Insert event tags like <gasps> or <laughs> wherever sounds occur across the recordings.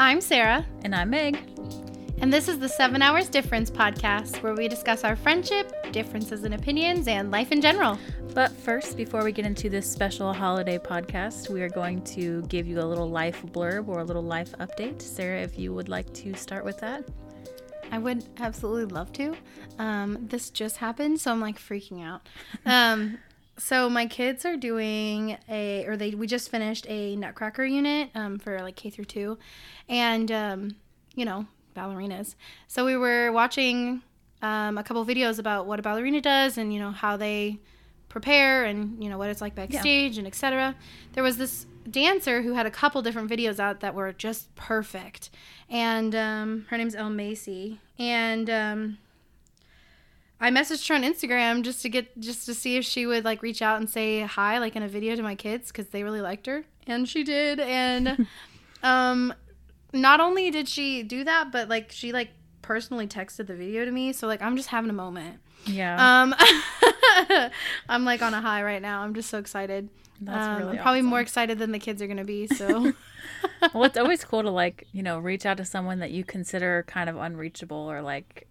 I'm Sarah, And I'm Meg. and this is the Seven Hours Difference podcast, where we discuss our friendship, differences in opinions, and life in general. But first, before we get into this special holiday podcast, we are going to give you a little life blurb or a little life update. Sarah, if you would like to start with that. I would absolutely love to. Um, this just happened, so I'm like freaking out. Um, so my kids are doing a, or they we just finished a Nutcracker unit um, for like K through two, and um, you know ballerinas. So we were watching um, a couple videos about what a ballerina does and you know how they prepare and you know what it's like backstage and etc. There was this dancer who had a couple different videos out that were just perfect, and um, her name's Elle Macy, and um, I messaged her on Instagram just to get just to see if she would like reach out and say hi like in a video to my kids because they really liked her, and she did, and <laughs> um, not only did she do that, but like she like personally texted the video to me, so like I'm just having a moment. Yeah. Um, <laughs> I'm like on a high right now. I'm just so excited. That's Um, really I'm probably awesome. more excited than the kids are gonna be. So <laughs> well, it's always cool to like, you know, reach out to someone that you consider kind of unreachable or like,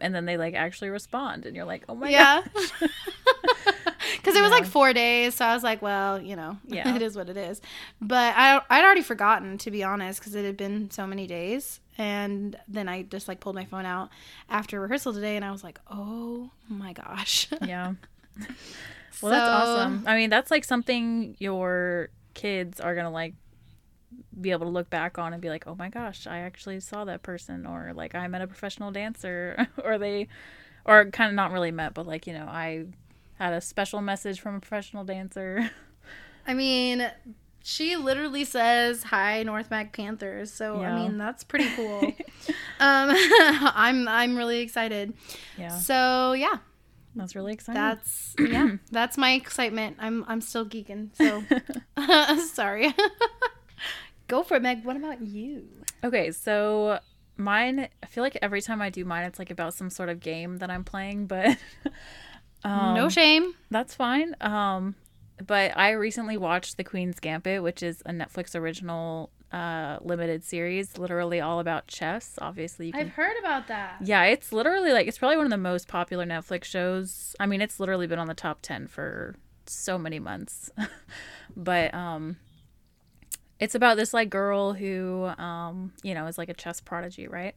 and then they like actually respond and you're like, oh my yeah, because <laughs> <laughs> it was like four days. So I was like, well, you know, <laughs> Yeah. it is what it is. But I I'd already forgotten to be honest because it had been so many days. And then I just like pulled my phone out after rehearsal today, and I was like, "Oh my gosh!" Yeah. Well, that's awesome. I mean, that's like something your kids are gonna like be able to look back on and be like, "Oh my gosh, I actually saw that person," or like, "I met a professional dancer," <laughs> or they, or kind of not really met, but like you know, I had a special message from a professional dancer. I mean, she literally says hi North Mac Panthers. So Yeah. I mean, that's pretty cool. <laughs> um <laughs> I'm I'm really excited. yeah, So yeah, that's really exciting. that's <clears throat> yeah, that's my excitement. I'm I'm still geeking. So sorry. Go for it, Meg. What about you? Okay, so mine, I feel like every time I do mine, it's like about some sort of game that I'm playing, but <laughs> um, no shame. That's fine. Um, but I recently watched The Queen's Gambit, which is a Netflix original uh limited series, literally all about chess. Obviously, you can. I've heard about that. yeah, it's literally like it's probably one of the most popular Netflix shows. I mean, it's literally been on the top 10 for so many months. <laughs> but um it's about this like girl who um you know is like a chess prodigy, right?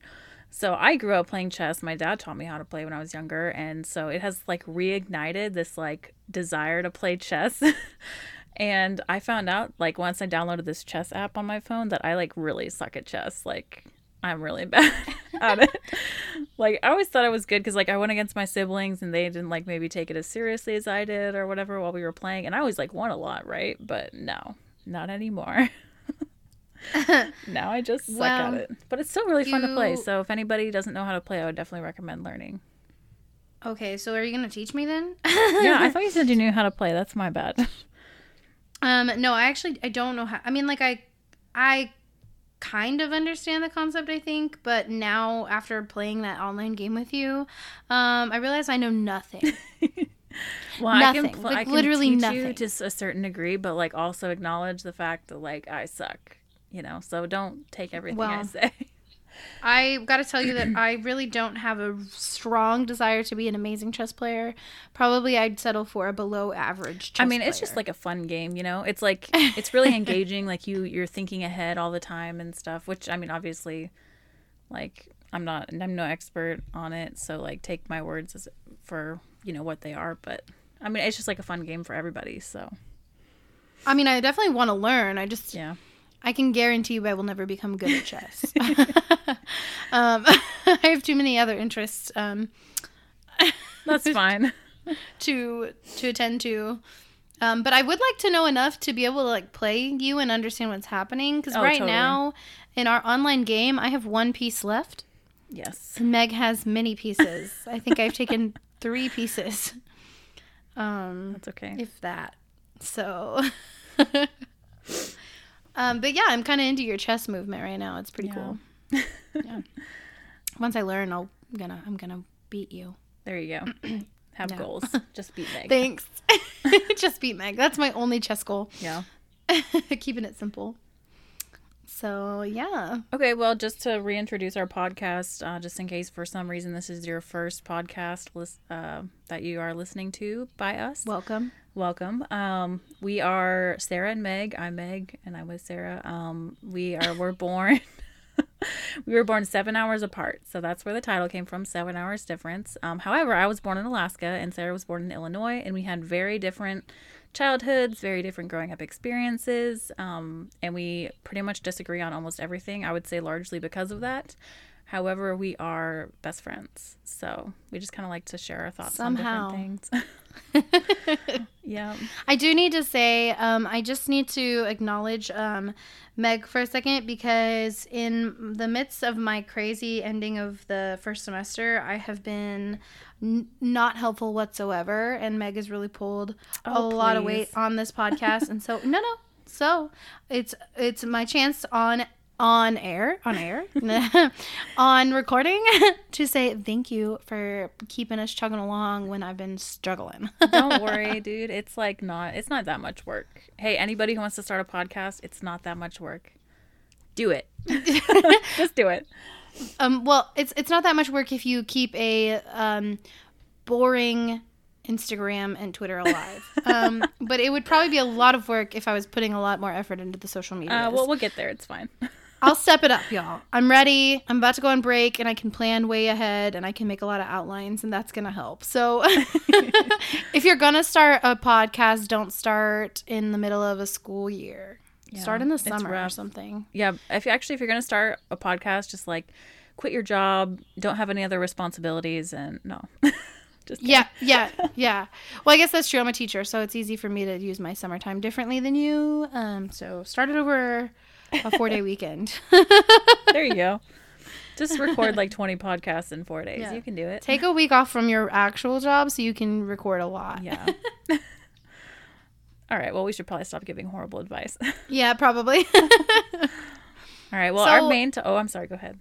So I grew up playing chess. My dad taught me how to play when I was younger, and so it has like reignited this like desire to play chess. <laughs> and I found out like once I downloaded this chess app on my phone that I like really suck at chess. Like I'm really <laughs> bad at it. Like I always thought I was good because like I went against my siblings and they didn't like maybe take it as seriously as I did or whatever while we were playing, and I always like won a lot, right? But no, not anymore. <laughs> <laughs> now I just suck Well, at it. But it's still really fun to play. So if anybody doesn't know how to play, I would definitely recommend learning. Okay, so are you gonna teach me then? yeah, I thought you <laughs> said you knew how to play. That's my bad. Um, no, I actually I don't know how. I mean, like I, I kind of understand the concept. I think, but now after playing that online game with you, um, I realize I know nothing. <laughs> Well, I Nothing. can, pl- Like, I can literally teach nothing. you to a certain degree, but like also acknowledge the fact that like I suck. You know, so don't take everything I Well, say. <laughs> I got to tell you that I really don't have a strong desire to be an amazing chess player. Probably I'd settle for a below average. Chess I mean, it's just like a fun game, you know. It's like <laughs> it's really engaging. Like you, you're thinking ahead all the time and stuff. Which I mean, obviously, like I'm not, I'm no expert on it, so like take my words as for you know what they are. But I mean, it's just like a fun game for everybody. So I mean, I definitely want to learn. I just yeah, I can guarantee you I will never become good at chess. <laughs> <laughs> um, <laughs> I have too many other interests um, that's fine. to to attend to. Um, but I would like to know enough to be able to like play you and understand what's happening. Because Oh, right totally. now in our online game, I have one piece left, yes. Meg has many pieces. I think I've taken three pieces, um, That's okay. if that. So. Um, but yeah, I'm kind of into your chess movement right now. It's pretty Yeah. cool. <laughs> Yeah. <laughs> Once I learn, I'll I'm gonna I'm gonna beat you. There you go. <clears throat> Have No. goals. <laughs> Just beat Meg. Thanks. Just beat Meg. That's my only chess goal. yeah. Keeping it simple. So yeah. Okay, well, just to reintroduce our podcast, uh, just in case for some reason this is your first podcast lis- uh, that you are listening to by us, Welcome. welcome. Um, we are Sarah and Meg. I'm Meg, and I'm with Sarah. Um, we are we're born. <laughs> we were born seven hours apart, so that's where the title came from. Seven hours difference. Um, however, I was born in Alaska, and Sarah was born in Illinois, and we had very different childhoods, very different growing up experiences, um, and we pretty much disagree on almost everything. I would say largely because of that. However, we are best friends, so we just kind of like to share our thoughts Somehow. on different things. <laughs> yeah. I do need to say, um, I just need to acknowledge um, Meg for a second because in the midst of my crazy ending of the first semester, I have been n- not helpful whatsoever, and Meg has really pulled a Oh, lot of weight on this podcast, and so no, no, so it's it's my chance on on air on air <laughs> on recording <laughs> to say thank you for keeping us chugging along when I've been struggling. <laughs> Don't worry, dude. It's like not it's not that much work. Hey, anybody who wants to start a podcast, it's not that much work. Do it. Just do it. Um, well, it's it's not that much work if you keep a um, boring Instagram and Twitter alive. um, but it would probably be a lot of work if I was putting a lot more effort into the social media. Uh, well, we'll get there. It's fine. I'll step it up, y'all. I'm ready. I'm about to go on break, and I can plan way ahead, and I can make a lot of outlines, and that's gonna help. So, <laughs> if you're gonna start a podcast, don't start in the middle of a school year. start in the summer or something. Yeah, if you actually if you're gonna start a podcast, just like quit your job, don't have any other responsibilities, and no. <laughs> just Yeah, yeah, <laughs> yeah. Well, I guess that's true. I'm a teacher, so it's easy for me to use my summertime differently than you. Um, so start it over a four day <laughs> weekend. there you go. Just record like 20 podcasts in four days. Yeah. You can do it. Take a week off from your actual job so you can record a lot. Yeah. <laughs> All right. Well, we should probably stop giving horrible advice. Yeah, probably. <laughs> All right. Well, our main. To- oh, I'm sorry. Go ahead.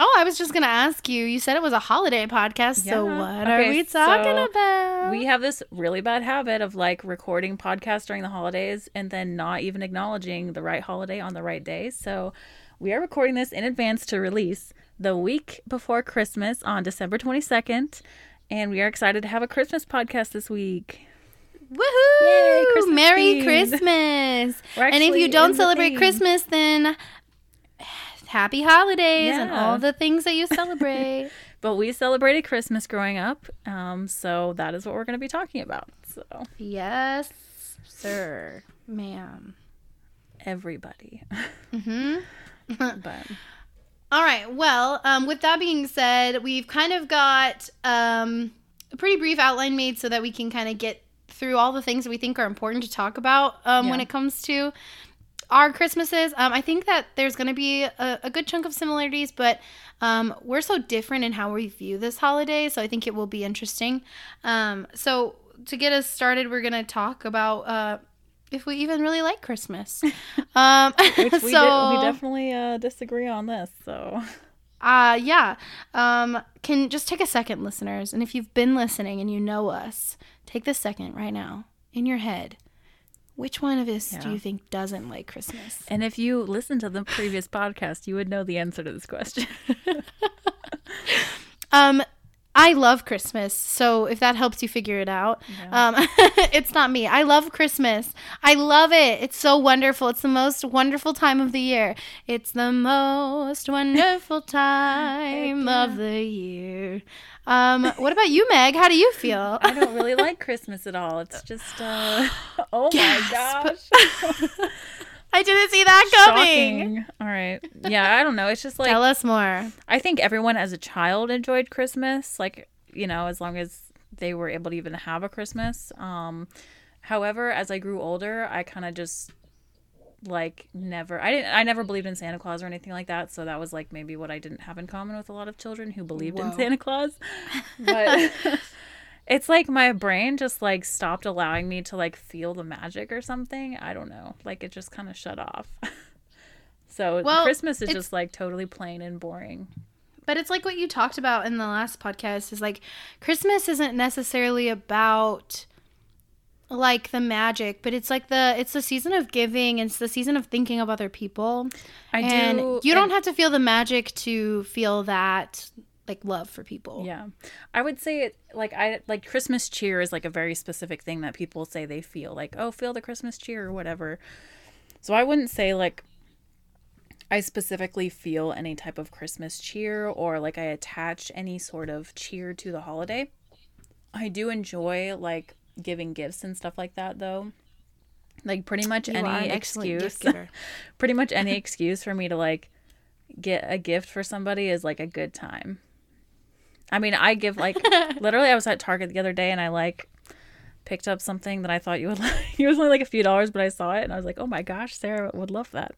Oh, I was just gonna ask you. You said it was a holiday podcast, so Yeah. what are we talking so about? We have this really bad habit of like recording podcasts during the holidays and then not even acknowledging the right holiday on the right day. So we are recording this in advance to release the week before Christmas on December 22nd. And we are excited to have a Christmas podcast this week. Woohoo! Yay, Christmas Merry themed. <laughs> Christmas! And if you don't celebrate. Christmas, then happy holidays and all the things that you celebrate. <laughs> But we celebrated Christmas growing up. Um, so that is what we're going to be talking about. So yes, sir, ma'am. everybody. <laughs> hmm but All right. Well, um, with that being said, we've kind of got um, a pretty brief outline made so that we can kind of get through all the things that we think are important to talk about um, when it comes to our Christmases. Um, I think that there's going to be a, a good chunk of similarities, but um, we're so different in how we view this holiday. So I think it will be interesting. Um, so to get us started, we're going to talk about uh, if we even really like Christmas. <laughs> um, which we, so we definitely uh, disagree on this. So uh yeah. Um can just take a second listeners and if you've been listening and you know us, take this second right now in your head. Which one of us do you think doesn't like Christmas? And if you listened to the previous <laughs> podcast, you would know the answer to this question. <laughs> Um I love Christmas, so if that helps you figure it out, um, <laughs> it's not me. I love Christmas. I love it. It's so wonderful. It's the most wonderful time of the year. It's the most wonderful time of the year. Um, what about you, Meg? How do you <laughs> feel? I don't really like Christmas at all. It's just, uh, <laughs> oh Gasp. my gosh. <laughs> I didn't see that coming. Shocking. All right. Yeah, I don't know. It's just like, Tell us more. I think everyone as a child enjoyed Christmas, like, you know, as long as they were able to even have a Christmas. Um, however, as I grew older, I kind of just like never I didn't I never believed in Santa Claus or anything like that, so that was like maybe what I didn't have in common with a lot of children who believed in Santa Claus. <laughs> But <laughs> it's like my brain just like stopped allowing me to like feel the magic or something. I don't know. Like it just kind of shut off. <laughs> so Well, Christmas is just like totally plain and boring. But it's like what you talked about in the last podcast is like Christmas isn't necessarily about like the magic, but it's like the it's the season of giving. It's the season of thinking of other people. I and do. you don't and- have to feel the magic to feel that like love for people. Yeah. I would say it like I like Christmas cheer is like a very specific thing that people say they feel like, oh, feel the Christmas cheer or whatever. So I wouldn't say like I specifically feel any type of Christmas cheer or like I attach any sort of cheer to the holiday. I do enjoy like giving gifts and stuff like that though. Like pretty much You any excuse <laughs> pretty much any excuse for me to like get a gift for somebody is like a good time. I mean, I give like <laughs> literally I was at Target the other day and I like picked up something that I thought you would <laughs> like. It was only like a few dollars, but I saw it and I was like, "Oh my gosh, Sarah would love that."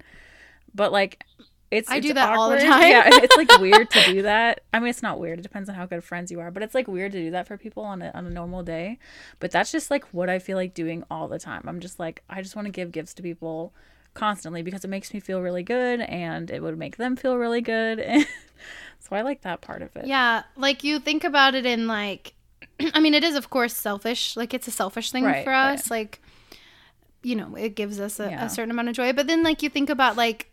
But like it's I it's do that all the <laughs> time. Yeah, it's like weird to do <laughs> that. I mean, it's not weird. It depends on how good friends you are, but it's like weird to do that for people on a on a normal day. But that's just like what I feel like doing all the time. I'm just like I just want to give gifts to people constantly because it makes me feel really good and it would make them feel really good. <laughs> so I like that part of it. Yeah, like you think about it in like <clears throat> I mean it is of course selfish. Like it's a selfish thing Right, for right. us. Like you know, it gives us a, Yeah. a certain amount of joy. But then like you think about like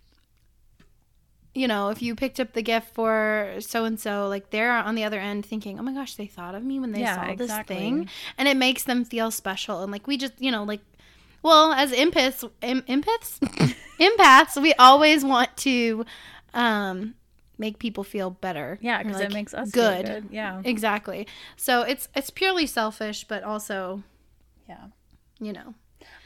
you know, if you picked up the gift for so and so, like they're on the other end thinking, "Oh my gosh, they thought of me when they Yeah, saw this exactly. thing," and it makes them feel special. And like we just, you know, like, well, as empaths, em- empaths, empaths, we always want to um, make people feel better. Yeah, because like, it makes us feel good. good. Yeah. Exactly. So it's it's purely selfish, but also, Yeah. you know.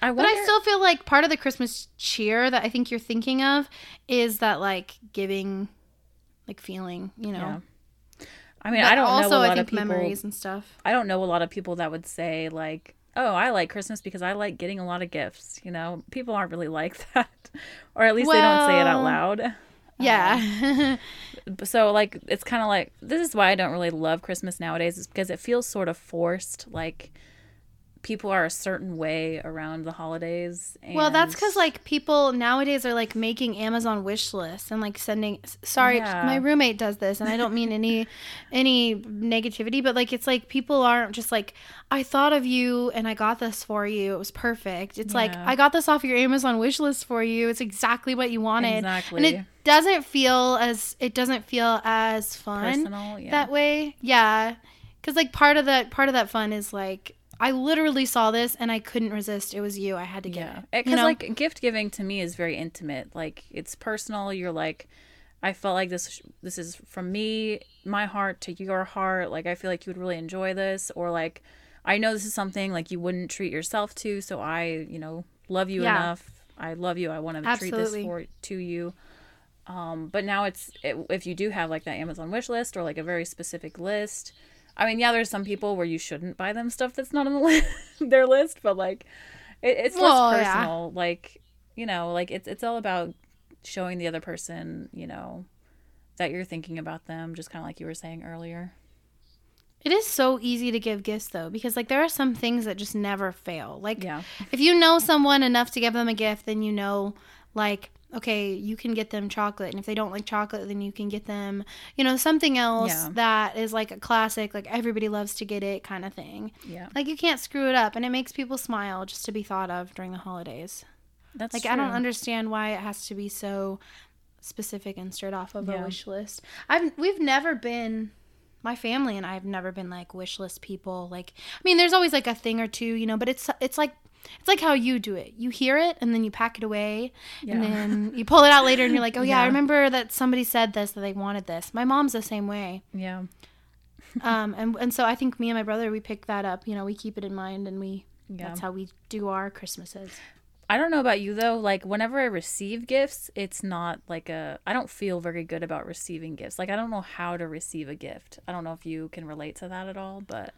I But I still feel like part of the Christmas cheer that I think you're thinking of is that like giving, like feeling, you know. Yeah. I mean, But I don't also, know a I lot think of people. memories and stuff. I don't know a lot of people that would say like, "Oh, I like Christmas because I like getting a lot of gifts." You know, people aren't really like <laughs> that, or at least they don't say it out loud. Yeah. <laughs> But So like, it's kind of like this is why I don't really love Christmas nowadays, is because it feels sort of forced. Like people are a certain way around the holidays. And well, that's because like people nowadays are like making Amazon wish lists and like sending. Sorry, Yeah. my roommate does this, and I don't mean any <laughs> any negativity, but like it's like people aren't just like I thought of you and I got this for you. It was perfect. It's like I got this off your Amazon wish list for you. It's exactly what you wanted, exactly and it doesn't feel as it doesn't feel as fun personal. Yeah. that way. Yeah, because like part of that part of that fun is like I literally saw this and I couldn't resist. It was you. I had to get Yeah, it. because You know? like gift giving to me is very intimate. Like it's personal. You're like, I felt like this. This is from me, my heart to your heart. Like I feel like you would really enjoy this, or like, I know this is something like you wouldn't treat yourself to. So I, you know, love you Yeah. enough. I love you. I want to treat this for to you. Um, but now it's it, if you do have like that Amazon wish list or like a very specific list. I mean, yeah, there's some people where you shouldn't buy them stuff that's not on the list, <laughs> their list, but like, it, it's Well, less yeah. personal. Like, you know, like it's it's all about showing the other person, you know, that you're thinking about them, just kind of like you were saying earlier. It is so easy to give gifts though, because like there are some things that just never fail. Like Yeah, if you know someone enough to give them a gift, then you know, like, okay, you can get them chocolate, and if they don't like chocolate, then you can get them, you know, something else Yeah. that is like a classic, like everybody loves to get it kind of thing. yeah, Like you can't screw it up, and it makes people smile just to be thought of during the holidays. that's Like true. I don't understand why it has to be so specific and straight off of Yeah. a wish list. I've we've never been my family and I have never been like wish list people. Like I mean there's always like a thing or two, you know, but it's it's like it's like how you do it. You hear it and then you pack it away Yeah. and then you pull it out later and you're like, <laughs> "Oh yeah, I remember that somebody said this that they wanted this." My mom's the same way. Yeah, <laughs> Um and and so I think me and my brother we pick that up, you know, we keep it in mind and we yeah. that's how we do our Christmases. I don't know about you though. Like whenever I receive gifts, it's not like a. I don't feel very good about receiving gifts. Like I don't know how to receive a gift. I don't know if you can relate to that at all, but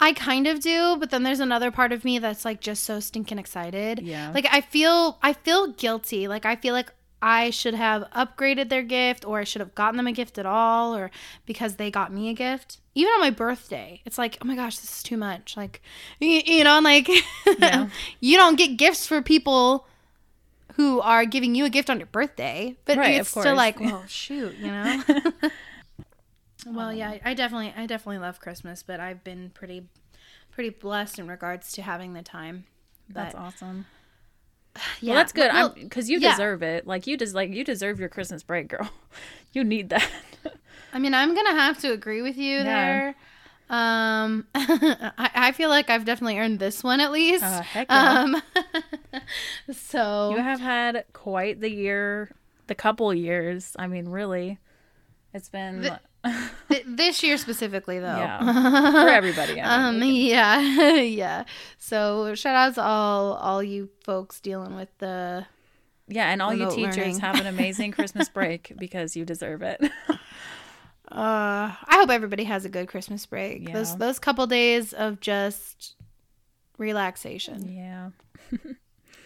I kind of do, but then there's another part of me that's like just so stinking excited. Yeah. Like I feel I feel guilty. Like I feel like I should have upgraded their gift or I should have gotten them a gift at all or because they got me a gift. Even on my birthday. It's like, "Oh my gosh, this is too much." Like you, you know, like <laughs> Yeah. you don't get gifts for people who are giving you a gift on your birthday, but Right, it's still like, well, <laughs> shoot, you know. <laughs> well, yeah, I definitely, I definitely love Christmas, but I've been pretty, pretty blessed in regards to having the time. That's awesome. <sighs> Yeah, well, that's good. but- well, I'm because you yeah. deserve it. Like you just like you deserve your Christmas break, girl. <laughs> You need that. <laughs> I mean, I'm gonna have to agree with you Yeah. there. Um, <laughs> I, I feel like I've definitely earned this one at least. Uh, heck yeah. um, so You have had quite the year, the couple years. I mean, really, it's been The- <laughs> th- this year specifically, though. Yeah. <laughs> for everybody. I Um. mean, Yeah. <laughs> yeah. So shout out to all all you folks dealing with the. yeah, and all you teachers learning. have an amazing Christmas break because you deserve it. Uh, I hope everybody has a good Christmas break. Those those couple days of just relaxation. yeah,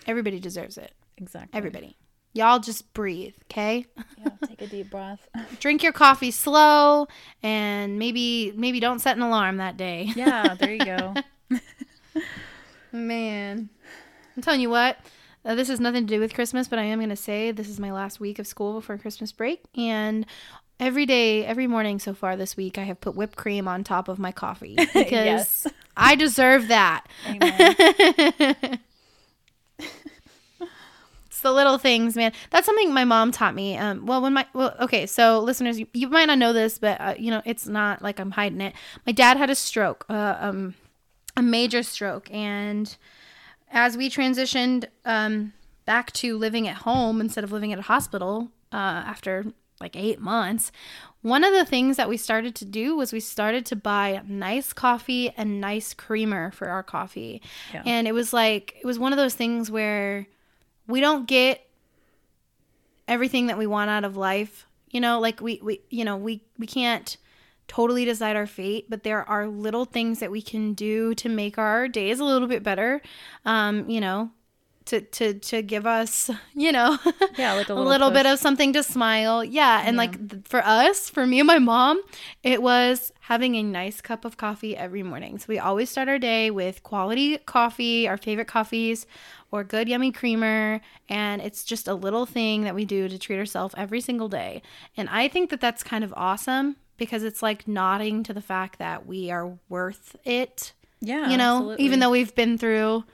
Everybody deserves it. exactly. Everybody. Y'all just breathe, okay? Yeah, take a deep breath. <laughs> Drink your coffee slow and maybe maybe don't set an alarm that day. Yeah, there you go. <laughs> Man. I'm telling you what. Uh, this has nothing to do with Christmas, but I am going to say this is my last week of school before Christmas break and every day, every morning so far this week I have put whipped cream on top of my coffee <laughs> because Yes. I deserve that. The little things, man. That's something my mom taught me. Um, well, when my well, okay, so listeners, you, you might not know this, but uh, you know, it's not like I'm hiding it. My dad had a stroke, uh, um, a major stroke, and as we transitioned um, back to living at home instead of living at a hospital uh, after like eight months, one of the things that we started to do was we started to buy nice coffee and nice creamer for our coffee. Yeah. And it was like, it was one of those things where we don't get everything that we want out of life. You know, like we, we you know, we, we can't totally decide our fate, but there are little things that we can do to make our days a little bit better. Um, you know, to to to give us, you know, <laughs> Yeah, like a a little, little, bit of something to smile. Yeah, and Yeah. like th- for us, for me and my mom, it was having a nice cup of coffee every morning. So we always start our day with quality coffee, our favorite coffees, or good yummy creamer, and it's just a little thing that we do to treat ourselves every single day. And I think that that's kind of awesome because it's like nodding to the fact that we are worth it Yeah, you know, absolutely. even though we've been through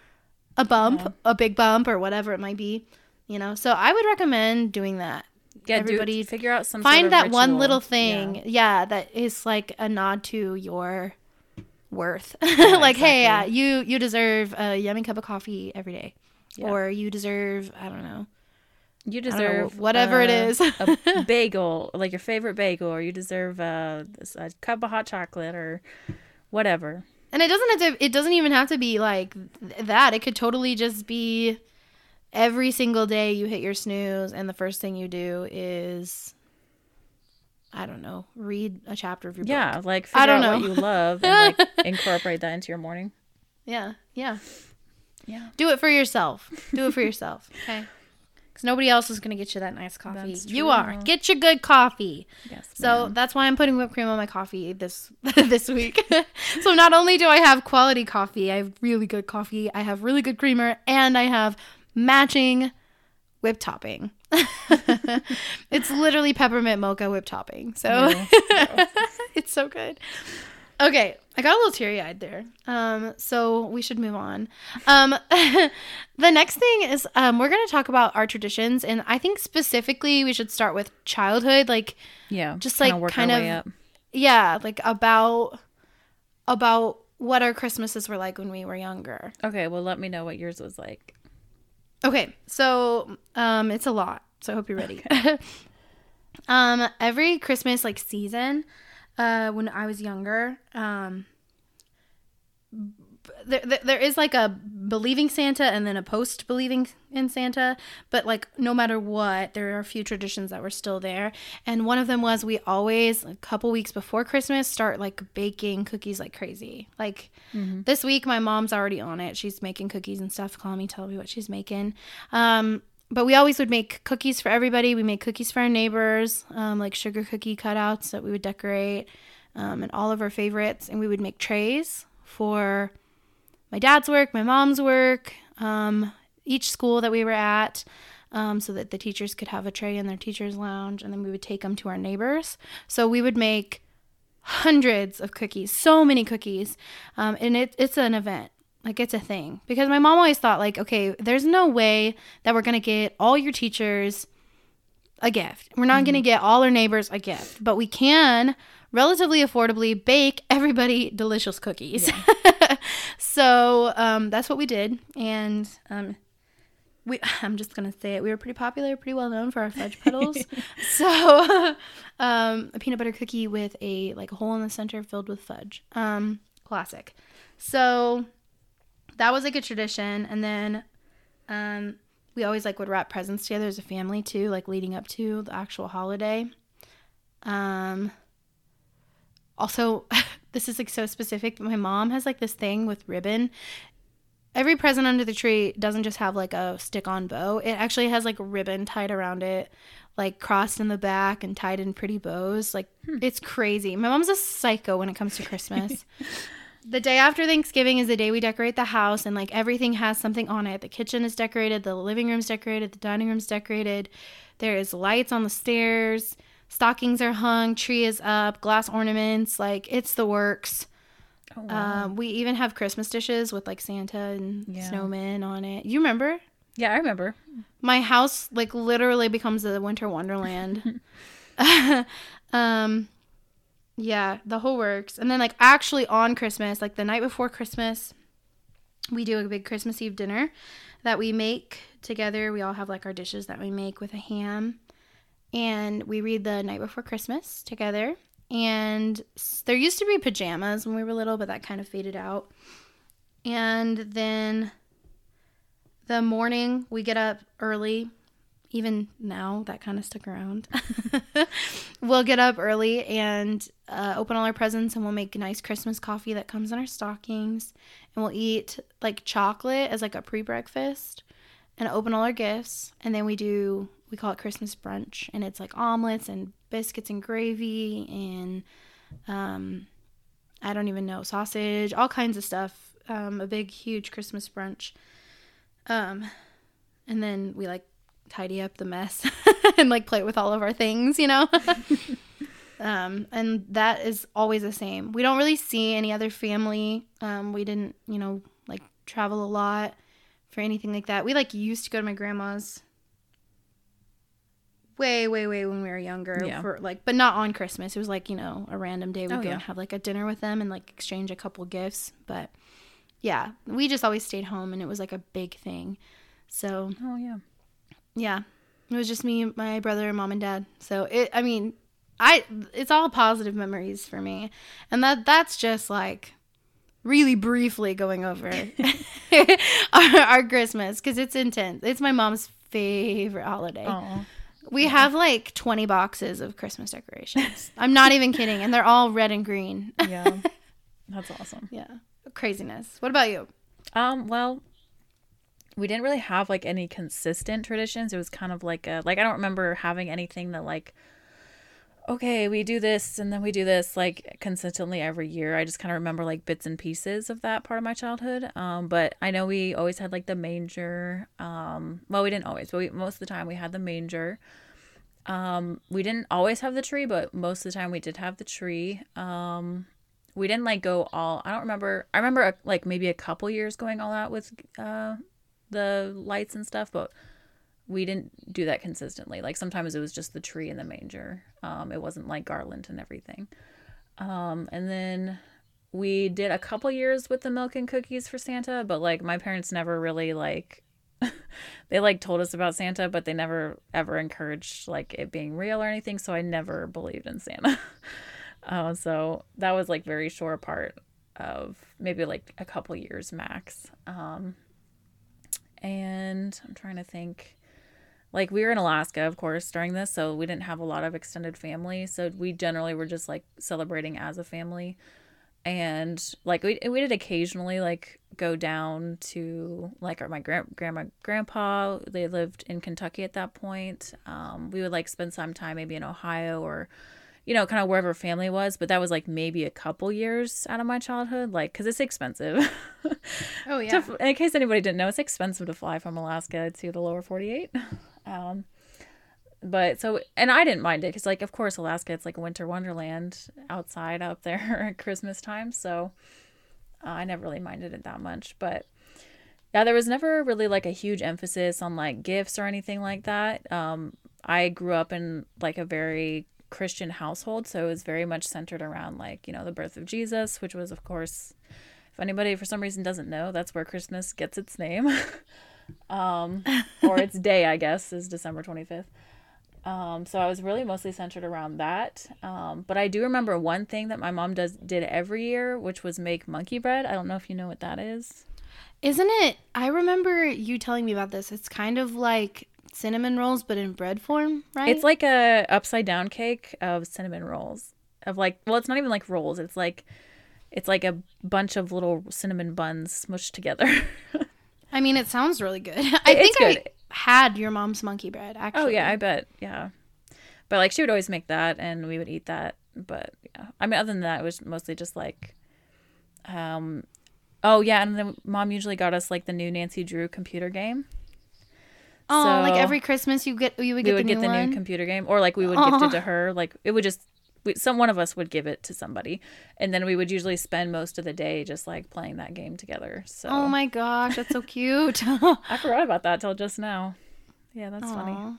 a bump, a big bump, or whatever it might be, you know. So I would recommend doing that. yeah, everybody everybody figure out some sort Find of that one little thing, yeah. that is like a nod to your worth. <laughs> Yeah. like, hey, uh, you you deserve a yummy cup of coffee every day, Yeah. or you deserve I don't know. You don't know, deserve whatever it is. a <laughs> bagel, like your favorite bagel, or you deserve this- a cup of hot chocolate, or whatever. And it doesn't have to. It doesn't even have to be like th- that. It could totally just be every single day you hit your snooze, and the first thing you do is, I don't know, read a chapter of your Yeah, book. Yeah, like I don't out know. what you love and like <laughs> incorporate that into your morning. Yeah, yeah. Yeah. Do it for yourself. Do it for yourself. Okay. Because nobody else is gonna get you that nice coffee. That's You are. Get your good coffee. Yes. So ma'am. that's why I'm putting whipped cream on my coffee this <laughs> this week. <laughs> so not only do I have quality coffee, I have really good coffee, I have really good creamer, and I have matching whip topping. <laughs> it's literally peppermint mocha whip topping. So it's so good. Okay, I got a little teary eyed there. Um, so we should move on. Um, <laughs> the next thing is um, we're gonna talk about our traditions, and I think specifically we should start with childhood, like yeah, just, like, kind of- yeah, like about about what our Christmases were like when we were younger. Okay, well, let me know what yours was like. Okay, so um, it's a lot. So I hope you're ready. <laughs> um, every Christmas like season, uh, when I was younger, um, there, there, there is like a believing Santa and then a post believing in Santa, but like no matter what, there are a few traditions that were still there. And one of them was we always a couple weeks before Christmas start like baking cookies like crazy. Like this week, my mom's already on it. She's making cookies and stuff. Call me, tell me what she's making. Um, but we always would make cookies for everybody. We made cookies for our neighbors, um, like sugar cookie cutouts that we would decorate, um, and all of our favorites. And we would make trays for my dad's work, my mom's work, um, each school that we were at, um, so that the teachers could have a tray in their teachers' lounge, and then we would take them to our neighbors. So we would make hundreds of cookies, so many cookies, um, and it, it's an event. Like it's a thing because my mom always thought like, okay, there's no way that we're gonna get all your teachers a gift. We're not gonna get all our neighbors a gift, but we can relatively affordably bake everybody <laughs> delicious cookies. <laughs> so um, that's what we did, and um, we <sighs> I'm just gonna say it. We were pretty popular, pretty well known for our fudge <laughs> petals. so um, a peanut butter cookie with a like a hole in the center filled with fudge. Um, classic. So that was like a tradition, and then um, we always like would wrap presents together as a family too, like leading up to the actual holiday. Um, also, <laughs> this is like so specific, but my mom has like this thing with ribbon. Every present under the tree doesn't just have like a stick on bow, it actually has like ribbon tied around it, like crossed in the back and tied in pretty bows. Like, it's crazy. My mom's a psycho when it comes to Christmas. <laughs> the day after Thanksgiving is the day we decorate the house, and like everything has something on it. The kitchen is decorated, the living room's decorated, the dining room's decorated. There is lights on the stairs, stockings are hung, tree is up, glass ornaments. Like it's the works. Oh, wow. Um, we even have Christmas dishes with like Santa and Yeah. snowmen on it. You remember? yeah, I remember. My house like literally becomes a winter wonderland. <laughs> <laughs> um yeah, the whole works. And then like actually on Christmas, like the night before Christmas, we do a big Christmas Eve dinner that we make together. We all have like our dishes that we make with a ham. And we read the night before Christmas together. And there used to be pajamas when we were little, but that kind of faded out. And then the morning we get up early even now that kind of stuck around <laughs> we'll get up early and uh, open all our presents and we'll make nice christmas coffee that comes in our stockings. And we'll eat like chocolate as like a pre-breakfast and open all our gifts. And then we do we call it christmas brunch. And it's like omelets and biscuits and gravy and um i don't even know sausage all kinds of stuff. Um, a big huge christmas brunch. Um and then we like tidy up the mess <laughs> and like play with all of our things, you know? <laughs> um, and that is always the same. We don't really see any other family. Um, we didn't, you know, like travel a lot for anything like that. We like used to go to my grandma's way, way, way when we were younger Yeah. for like, but not on Christmas. It was like, you know, a random day we'd Oh, go yeah. and have like a dinner with them and like exchange a couple gifts. But yeah, we just always stayed home and it was like a big thing. So Oh yeah. yeah. It was just me, my brother, and mom and dad. So it I mean, I it's all positive memories for me. And that that's just like really briefly going over <laughs> <laughs> our, our Christmas cuz it's intense. It's my mom's favorite holiday. Oh. We have like 20 boxes of Christmas decorations. I'm not even kidding, and they're all red and green. Yeah. <laughs> That's awesome. yeah. Craziness. What about you? Um, well, we didn't really have like any consistent traditions. It was kind of like a like I don't remember having anything that like okay, we do this and then we do this like consistently every year. I just kind of remember like bits and pieces of that part of my childhood. Um, but I know we always had like the manger. Um, well, we didn't always, but we, most of the time we had the manger. Um, we didn't always have the tree, but most of the time we did have the tree. Um, we didn't like go all. I don't remember. I remember uh, like maybe a couple years going all out with uh, the lights and stuff, but we didn't do that consistently. Like sometimes it was just the tree and the manger. Um, it wasn't like garland and everything. Um, and then we did a couple years with the milk and cookies for Santa, but like my parents never really like <laughs> they like told us about Santa, but they never ever encouraged like it being real or anything. So I never believed in Santa. <laughs> uh, so that was like very short part of maybe like a couple years max. Um, and I'm trying to think. Like we were in Alaska, of course, during this, so we didn't have a lot of extended family. So we generally were just like celebrating as a family. And like we, we did occasionally like go down to like our, my grand, grandma grandpa they lived in kentucky at that point. Um, we would like spend some time maybe in ohio or you know kind of wherever family was but that was like maybe a couple years out of my childhood like because it's expensive. <laughs> Oh to, in case anybody didn't know it's expensive to fly from alaska to the lower 48 <laughs> um, but so and I didn't mind it because like of course Alaska it's like a winter wonderland outside out there <laughs> at Christmas time. So uh, I never really minded it that much, but yeah, there was never really like a huge emphasis on like gifts or anything like that. Um, I grew up in like a very Christian household, so it was very much centered around like, you know, the birth of Jesus, which was of course if anybody for some reason doesn't know, that's where Christmas gets its name. <laughs> um, or its <laughs> day, I guess, is December 25th. Um, so I was really mostly centered around that. Um, but I do remember one thing that my mom does did every year, which was make monkey bread. I don't know if you know what that is. Isn't it? I remember you telling me about this. It's kind of like cinnamon rolls, but in bread form, right? It's like a upside down cake of cinnamon rolls. Of like, well, it's not even like rolls. It's like, it's like a bunch of little cinnamon buns smushed together. <laughs> I mean, it sounds really good. <laughs> I It's think good. I had your mom's monkey bread. Actually. Oh yeah, I bet. Yeah. But like she would always make that and we would eat that. But yeah. I mean other than that it was mostly just like um oh yeah, and then mom usually got us like the new Nancy Drew computer game. Oh, like every Christmas you get you would We get would the get new the one. new computer game or like we would gift it to her. Like it would just we, some one of us would give it to somebody and then we would usually spend most of the day just like playing that game together. So oh my gosh, that's so cute. <laughs> I forgot about that till just now. Yeah, that's funny.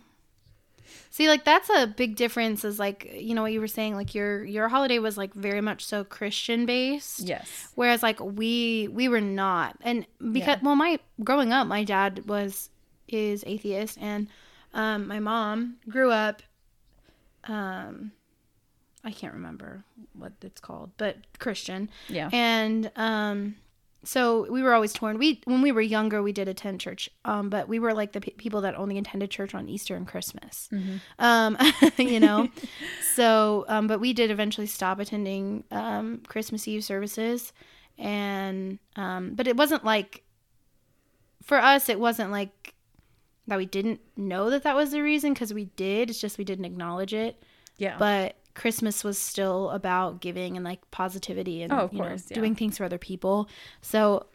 See, like that's a big difference. Is like you know what you were saying. Like your your holiday was like very much so Christian based. Yes. Whereas like we we were not, and because well, my growing up, my dad was is atheist, and um, my mom grew up. Um, I can't remember what it's called, but Christian, Yeah. and um, so we were always torn. We when we were younger, we did attend church, um, but we were like the pe- people that only attended church on Easter and Christmas, um, <laughs> you know. <laughs> so, um, but we did eventually stop attending um, Christmas Eve services, and um, but it wasn't like for us. It wasn't like that we didn't know that that was the reason because we did. It's just we didn't acknowledge it yeah. but Christmas was still about giving and like positivity and Oh, of you know, yeah. doing things for other people. So,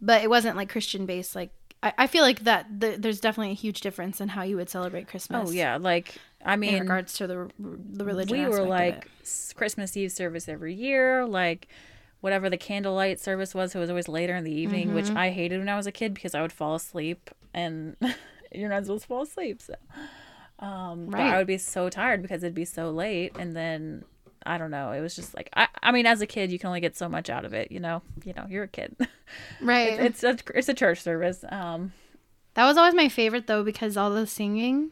but it wasn't like Christian based. Like I, I feel like that the, there's definitely a huge difference in how you would celebrate Christmas. oh yeah, like I mean, in regards to the the religion. we were like Christmas Eve service every year, like whatever the candlelight service was, it was always later in the evening, which Mm-hmm. I hated when I was a kid because I would fall asleep and <laughs> you're not supposed to fall asleep. So, um, but I would be so tired because it'd be so late, and then I don't know. It was just like I, I mean, as a kid, you can only get so much out of it. You know, you know, you're a kid. <laughs> right. it's a it's a church service. Um, that was always my favorite though because all the singing.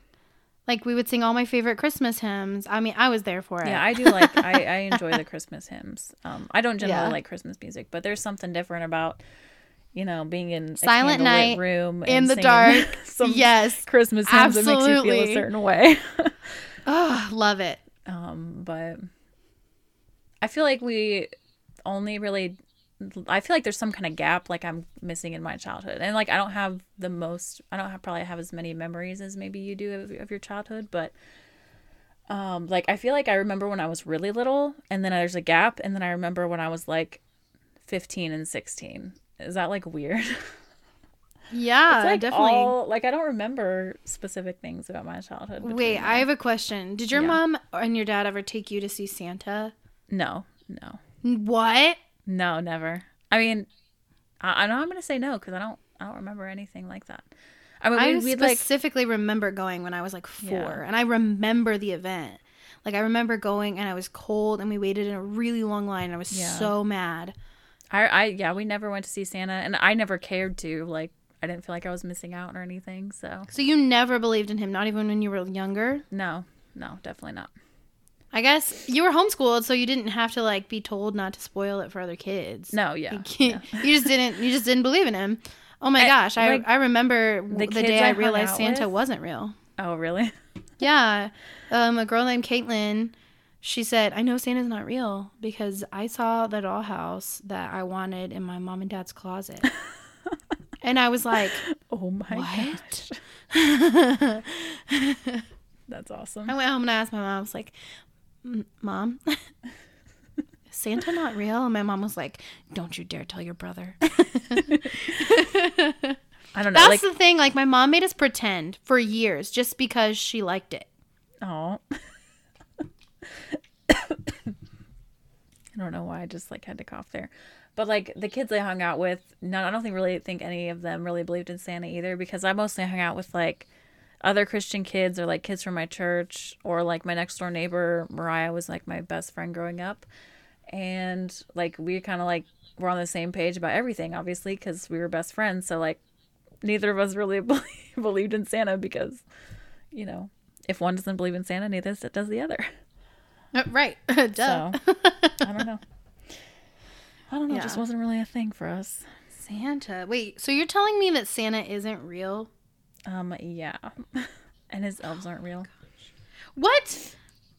Like we would sing all my favorite Christmas hymns. I mean, I was there for it. Yeah, I do like I, I <laughs> enjoy the Christmas hymns. Um, I don't generally Yeah. like Christmas music, but there's something different about you know being in a Silent night, room in the dark. <laughs> some yes. Christmas hymns that makes you feel a certain way. <laughs> Oh, love it. um, but I feel like we only really. I feel like there's some kind of gap like I'm missing in my childhood, and like I don't have the most. I don't have probably have as many memories as maybe you do of, of your childhood, but um, like I feel like I remember when I was really little, and then there's a gap, and then I remember when I was like 15 and 16. Is that like weird? <laughs> Yeah, like definitely. all like I don't remember specific things about my childhood. Wait, between I have a question. Did your Yeah. mom and your dad ever take you to see Santa? no, no, What? no, never. I mean, I, I know I'm gonna say no because I don't I don't remember anything like that. I mean, I we, we'd like specifically remember going when I was like four, Yeah. and I remember the event. Like I remember going, and I was cold, and we waited in a really long line. And I was Yeah. so mad. I, I yeah we never went to see Santa and I never cared to like I didn't feel like I was missing out or anything so So you never believed in him, not even when you were younger. no no definitely not. I guess you were homeschooled, so you didn't have to like be told not to spoil it for other kids. No yeah. you just didn't. You just didn't believe in him. Oh my I- gosh! I like, I remember the the, day I I realized Santa with- wasn't real. Oh really? <laughs> Yeah. Um, a girl named Caitlin, she said, I know Santa's not real because I saw the dollhouse that I wanted in my mom and dad's closet. <laughs> and I was like, Oh my what? gosh. <laughs> That's awesome. I went home and I asked my mom, I was like, Mom, <laughs> Santa not real? And my mom was like, Don't you dare tell your brother. I don't know. That's like, the thing. Like my mom made us pretend for years just because she liked it. oh. <coughs> I don't know why I just like had to cough there. But like the kids I hung out with, no, I don't think really think any of them really believed in Santa either because I mostly hung out with like other Christian kids or like kids from my church or like my next door neighbor Mariah was like my best friend growing up. And like we kind of like were on the same page about everything obviously cuz we were best friends. So like neither of us really <laughs> believed in Santa because you know, if one doesn't believe in Santa, neither does the other. Uh, right. <laughs> Duh. So I don't know. <laughs> I don't know. It just wasn't really a thing for us. Santa. Wait, so you're telling me that Santa isn't real? Um, yeah. <laughs> and his elves aren't real. What?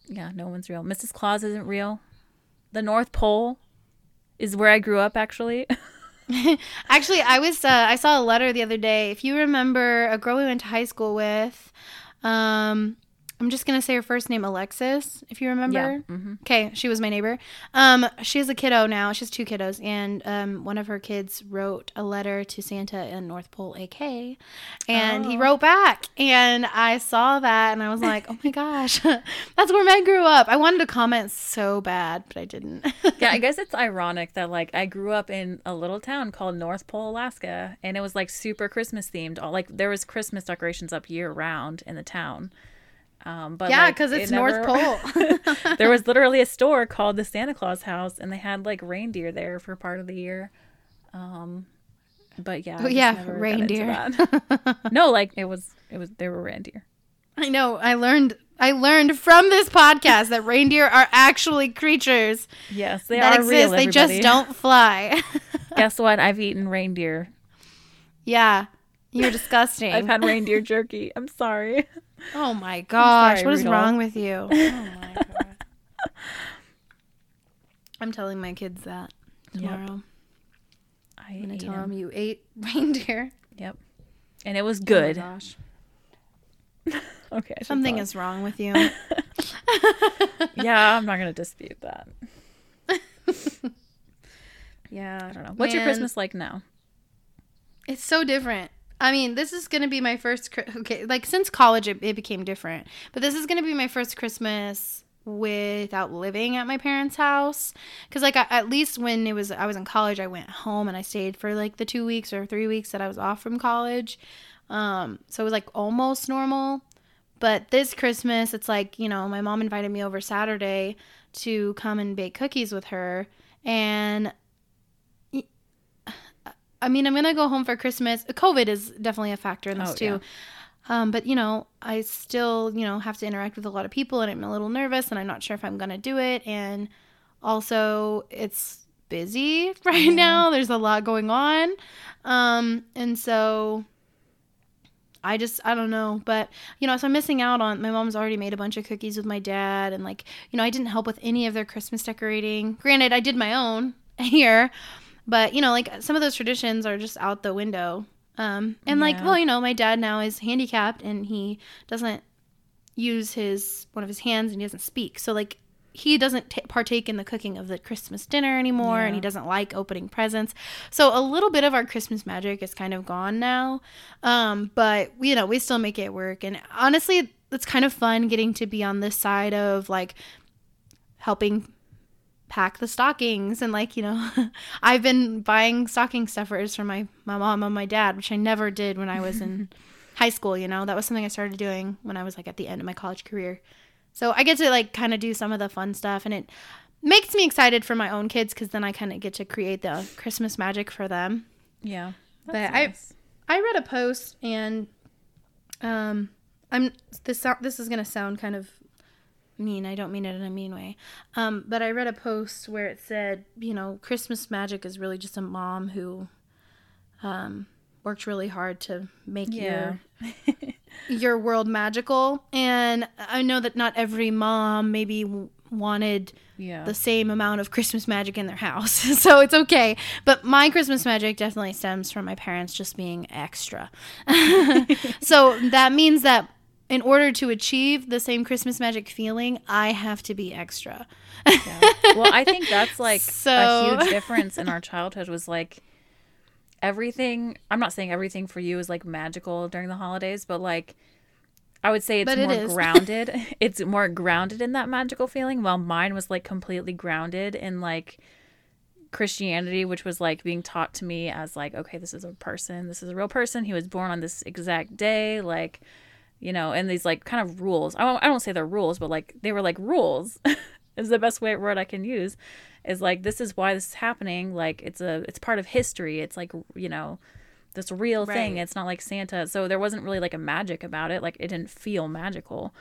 Yeah, no one's real. Mrs. Claus isn't real. The North Pole is where I grew up, actually. Actually, I was uh, I saw a letter the other day. If you remember a girl we went to high school with, um, I'm just gonna say her first name Alexis. If you remember, hmm okay, she was my neighbor. Um, she has a kiddo now. She has two kiddos, and um, one of her kids wrote a letter to Santa in North Pole AK, and he Oh. wrote back, and I saw that, and I was like, oh my gosh, <laughs> that's where Meg grew up. I wanted to comment so bad, but I didn't. <laughs> Yeah, I guess it's ironic that like I grew up in a little town called North Pole, Alaska, and it was like super Christmas themed. All like there was Christmas decorations up year round in the town. Um, but yeah, like, because it it's North never- Pole. <laughs> there was literally a store called the Santa Claus House, and they had like reindeer there for part of the year. Um, but yeah, Oh, yeah, never got into reindeer. <laughs> no, like it was, it was there were reindeer. I know. I learned. I learned from this podcast that reindeer are actually creatures Yes, they that are exist. real. they just don't fly. <laughs> Guess what? I've eaten reindeer. yeah, you're <laughs> disgusting. I've had reindeer jerky. I'm sorry. oh my gosh, sorry, what is Rudolph. wrong with you? <laughs> Oh my god. I'm telling my kids that tomorrow. I I'm gonna tell 'em. them you ate <laughs> reindeer. Yep. And it was Oh my good. gosh. okay. Something is wrong with you. yeah, I'm not gonna dispute that. yeah. I don't know. What's your Christmas like now? It's so different. I mean, this is going to be my first. Okay, like since college, it, it became different. But this is going to be my first Christmas without living at my parents' house. Because, like, I, at least when it was I was in college, I went home and I stayed for like the two weeks or three weeks that I was off from college. Um, so it was like almost normal. But this Christmas, it's like you know, my mom invited me over Saturday to come and bake cookies with her, and I mean, I'm gonna go home for Christmas. COVID is definitely a factor in this Oh, too. Um, but you know, I still, you know, have to interact with a lot of people, and I'm a little nervous, and I'm not sure if I'm gonna do it. And also, it's busy <laughs> right now. There's a lot going on, um, and so I just, I don't know. But you know, so I'm missing out on. My mom's already made a bunch of cookies with my dad, and like, you know, I didn't help with any of their Christmas decorating. Granted, I did my own <laughs> here. But you know, like some of those traditions are just out the window. Um, and like, well, you know, my dad now is handicapped and he doesn't use his one of his hands and he doesn't speak. So like, he doesn't ta partake in the cooking of the Christmas dinner anymore, and he doesn't like opening presents. So a little bit of our Christmas magic is kind of gone now. Um, but you know, we still make it work. And honestly, it's kind of fun getting to be on this side of like helping pack the stockings and like you know <laughs> i've been buying stocking stuffers for my my mom and my dad which i never did when i was in <laughs> high school you know? That was something i started doing when i was like at the end of my college career. So i get to like kind of do some of the fun stuff and it makes me excited for my own kids because then i kind of get to create the christmas magic for them. Yeah. But I- I read a post and um I'm this this is going to sound kind of mean. I don't mean it in a mean way. Um but I read a post where it said, you know, Christmas magic is really just a mom who um worked really hard to make Yeah. your <laughs> your world magical and I know that not every mom maybe w- wanted yeah. the same amount of Christmas magic in their house. <laughs> so it's okay. But my Christmas magic definitely stems from my parents just being extra. <laughs> so that means that in order to achieve the same Christmas magic feeling, I have to be extra. Yeah. Well, I think that's <laughs> like So- a huge <laughs> difference in our childhood was like everything i'm not saying everything for you is like magical during the holidays but like i would say it's But more is. <laughs> grounded it's more grounded in that magical feeling while mine was like completely grounded in like christianity which was like being taught to me as like okay this is a person this is a real person he was born on this exact day like you know and these like kind of rules. I don't, I don't say they're rules but like they were like rules <laughs> is the best way word i can use is like this is why this is happening. Like it's a it's part of history. It's like you know this real thing. It's not like santa. So there wasn't really like a magic about it. Like it didn't feel magical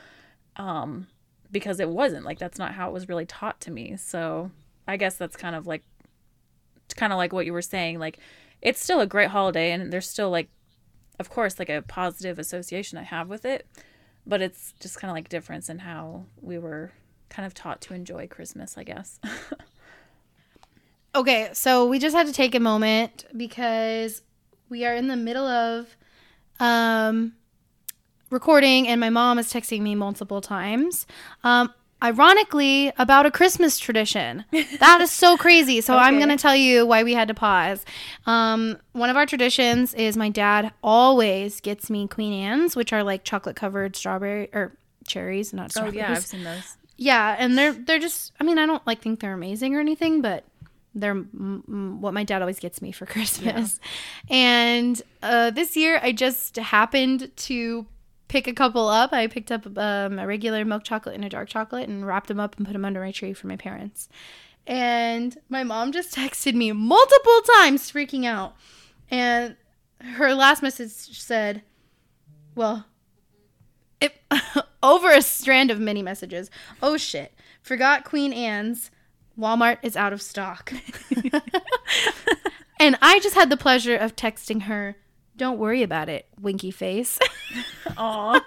um because it wasn't. Like that's not how it was really taught to me. So i guess that's kind of like kind of like what you were saying. Like it's still a great holiday and there's still like of course like a positive association i have with it but it's just kind of like difference in how we were kind of taught to enjoy christmas i guess <laughs> Okay, so we just had to take a moment because we are in the middle of um, recording, and my mom is texting me multiple times. Um, ironically, about a Christmas tradition. That is so crazy. So <laughs> I'm going to tell you why we had to pause. Um, one of our traditions is my dad always gets me Queen Anne's, which are like chocolate covered strawberry or cherries, not strawberries oh yeah i've seen those Yeah, and they're they're just. I mean, I don't like think they're amazing or anything, but they're mm, mm, what my dad always gets me for <laughs> Christmas. And uh, this year, I just happened to pick a couple up. I picked up um, a regular milk chocolate and a dark chocolate, and wrapped them up and put them under my tree for my parents. And my mom just <laughs> texted me multiple times, freaking out. And her last message said, "Well." It, <laughs> over a strand of many messages. Oh shit. Forgot Queen Anne's. Walmart is out of stock. <laughs> and I just had the pleasure of texting her, Don't worry about it, winky face. <laughs> oh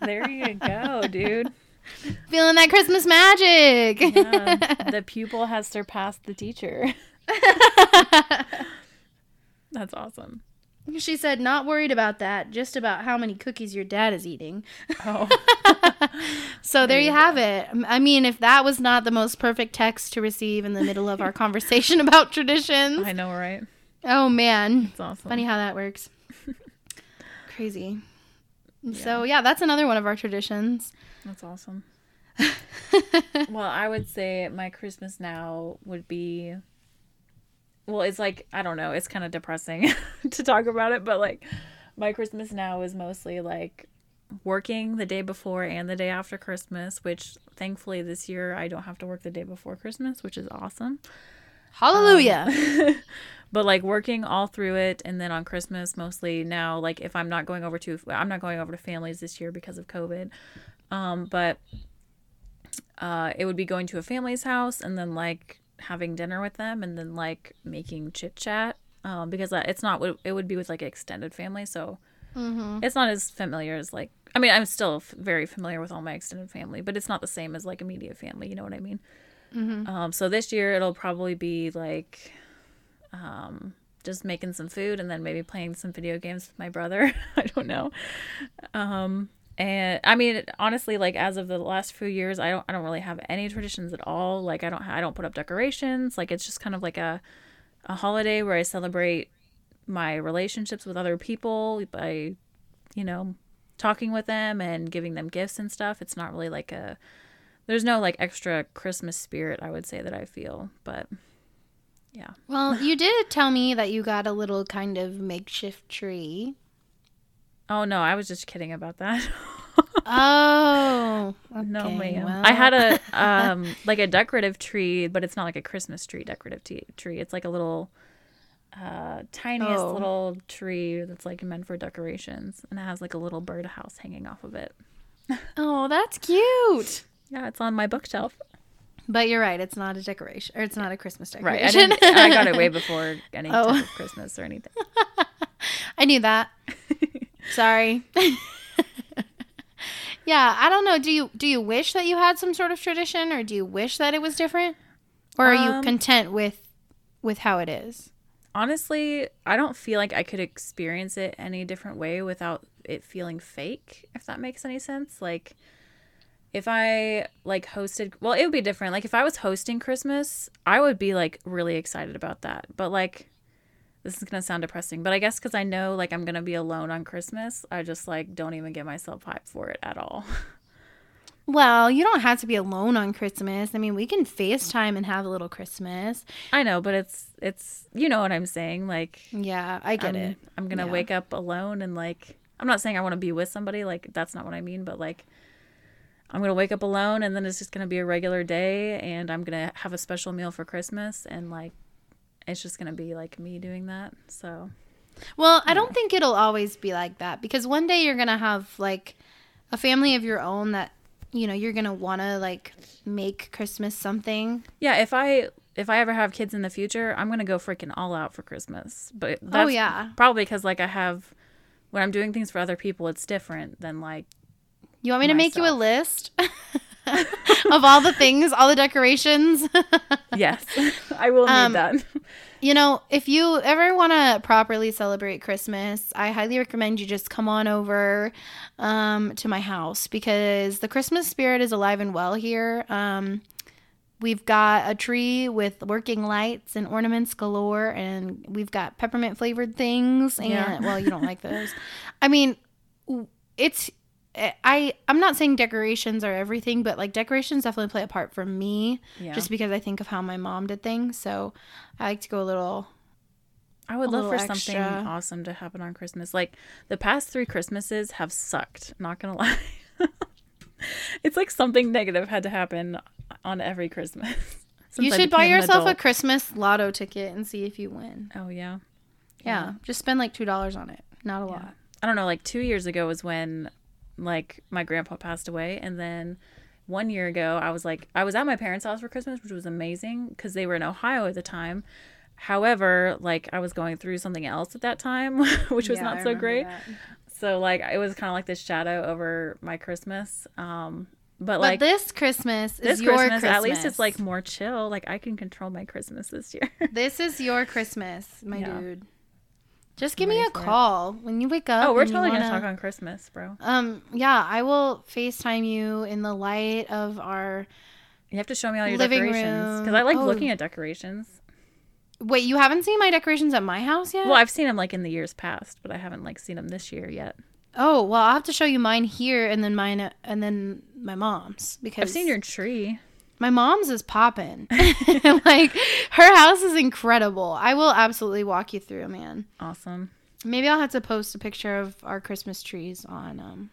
there you go dude <laughs> Feeling that Christmas magic. yeah, <laughs> the pupil has surpassed the teacher that's awesome she said, Not worried about that, just about how many cookies your dad is eating. oh So there, you have it. I mean, if that was not the most perfect text to receive in the middle of our conversation about traditions, i know right oh man. it's awesome Funny how that works. <laughs> Crazy. So yeah, that's another one of our traditions. That's awesome. <laughs> well, I would say my Christmas now would be well, it's like I don't know, it's kind of depressing <laughs> to talk about it, but like my Christmas now is mostly like working the day before and the day after Christmas, which thankfully this year I don't have to work the day before Christmas, which is awesome. Hallelujah. <laughs> but like working all through it and then on christmas mostly now like if i'm not going over to i'm not going over to families this year because of covid. Um but uh it would be going to a family's house and then like having dinner with them and then like making chit chat um because uh, it's not it would be with like extended family so it's not as familiar as like i mean i'm still f- very familiar with all my extended family but it's not the same as like immediate family you know what i mean um so this year it'll probably be like um, just making some food and then maybe playing some video games with my brother. <laughs> I don't know. Um, and I mean, honestly, like as of the last few years, I don't, I don't really have any traditions at all. Like I don't, I don't put up decorations. Like it's just kind of like a, a holiday where I celebrate my relationships with other people by, you know, talking with them and giving them gifts and stuff. It's not really like a, there's no like extra Christmas spirit, I would say that I feel, but yeah. well, <laughs> you did tell me that you got a little kind of makeshift tree. Oh no, I was just kidding about that. <laughs> Oh, no, ma'am. well. I had a <laughs> um like a decorative tree, but it's not like a Christmas tree decorative t- tree. It's like a little uh tiniest Oh. little tree that's like meant for decorations and it has like a little birdhouse hanging off of it. Oh, that's cute. Yeah, it's on my bookshelf. But you're right. It's not a decoration, or it's not a Christmas Right. decoration. I didn't I got it way <laughs> before any Oh. type of Christmas or anything. <laughs> I knew that. Sorry. <laughs> yeah, I don't know. Do you do you wish that you had some sort of tradition, or do you wish that it was different, or are you Um, content with with how it is? honestly, I don't feel like I could experience it any different way without it feeling fake, if that makes any sense. Like if I like hosted, well, it would be different. Like if I was hosting Christmas, I would be like really excited about that. But like this is gonna sound depressing, but I guess because I know like I'm gonna be alone on Christmas, I just like don't even get myself hyped for it at all. <laughs> Well, you don't have to be alone on Christmas. I mean, we can FaceTime and have a little Christmas. I know, but it's it's you know what I'm saying. Like Yeah, I get I'm, it. I'm gonna Yeah. wake up alone and like I'm not saying I want to be with somebody. Like that's not what I mean. But like I'm gonna wake up alone and then it's just gonna be a regular day and I'm gonna have a special meal for Christmas and like it's just gonna be like me doing that. So Well, I don't think it'll always be like that because one day you're going to have like a family of your own that you know, you're going to want to like make Christmas something. yeah, if I if I ever have kids in the future, I'm gonna go freaking all out for Christmas. But oh, that's oh yeah. probably because like I have when I'm doing things for other people, it's different than like You want me to make you a list <laughs> of all the things, all the decorations? <laughs> yes, I will need Um, that. You know, if you ever want to properly celebrate Christmas, I highly recommend you just come on over um, to my house because the Christmas spirit is alive and well here. Um, we've got a tree with working lights and ornaments galore, and we've got peppermint flavored things. And Yeah. well, you don't like those. I mean, it's. Eh, I I'm not saying decorations are everything, but like decorations definitely play a part for me Yeah. just because I think of how my mom did things. So I like to go a little. I would love for little something awesome to happen on Christmas. Like the past three Christmases have sucked. Not gonna <laughs> lie. it's like something negative had to happen on every Christmas. <laughs> you should buy yourself a. Christmas lotto ticket and see if you win. Oh yeah. Yeah, just spend like two dollars on it. Not a Yeah. lot. I don't know. Like two years ago was when, like, my grandpa passed away, and then one year ago I was like, I was at my parents' house for Christmas, which was amazing because they were in Ohio at the time. However, like I was going through something else at that time, <laughs> which was Yeah, not I so great. that. So like it was kind of like this shadow over my Christmas. Um, but But like this Christmas is this your Christmas, Christmas. at least it's like more chill. Like I can control my Christmas this year. this is your Christmas, my <laughs> Yeah. dude. Just give me a for it. call when you wake up. oh, we're totally gonna wanna- talk on Christmas, bro. Um, yeah, I will FaceTime you in the light of our. You have to show me all your decorations because. I like Oh. looking at decorations. Wait, you haven't seen my decorations at my house yet? Well, I've seen them like in the years past, but I haven't like seen them this year yet. oh, well, I'll have to show you mine here and then mine and then my mom's because I've seen your tree. My mom's is popping. <laughs> <laughs> like her house is incredible. I will absolutely walk you through, man. Awesome. Maybe I'll have to post a picture of our Christmas trees on um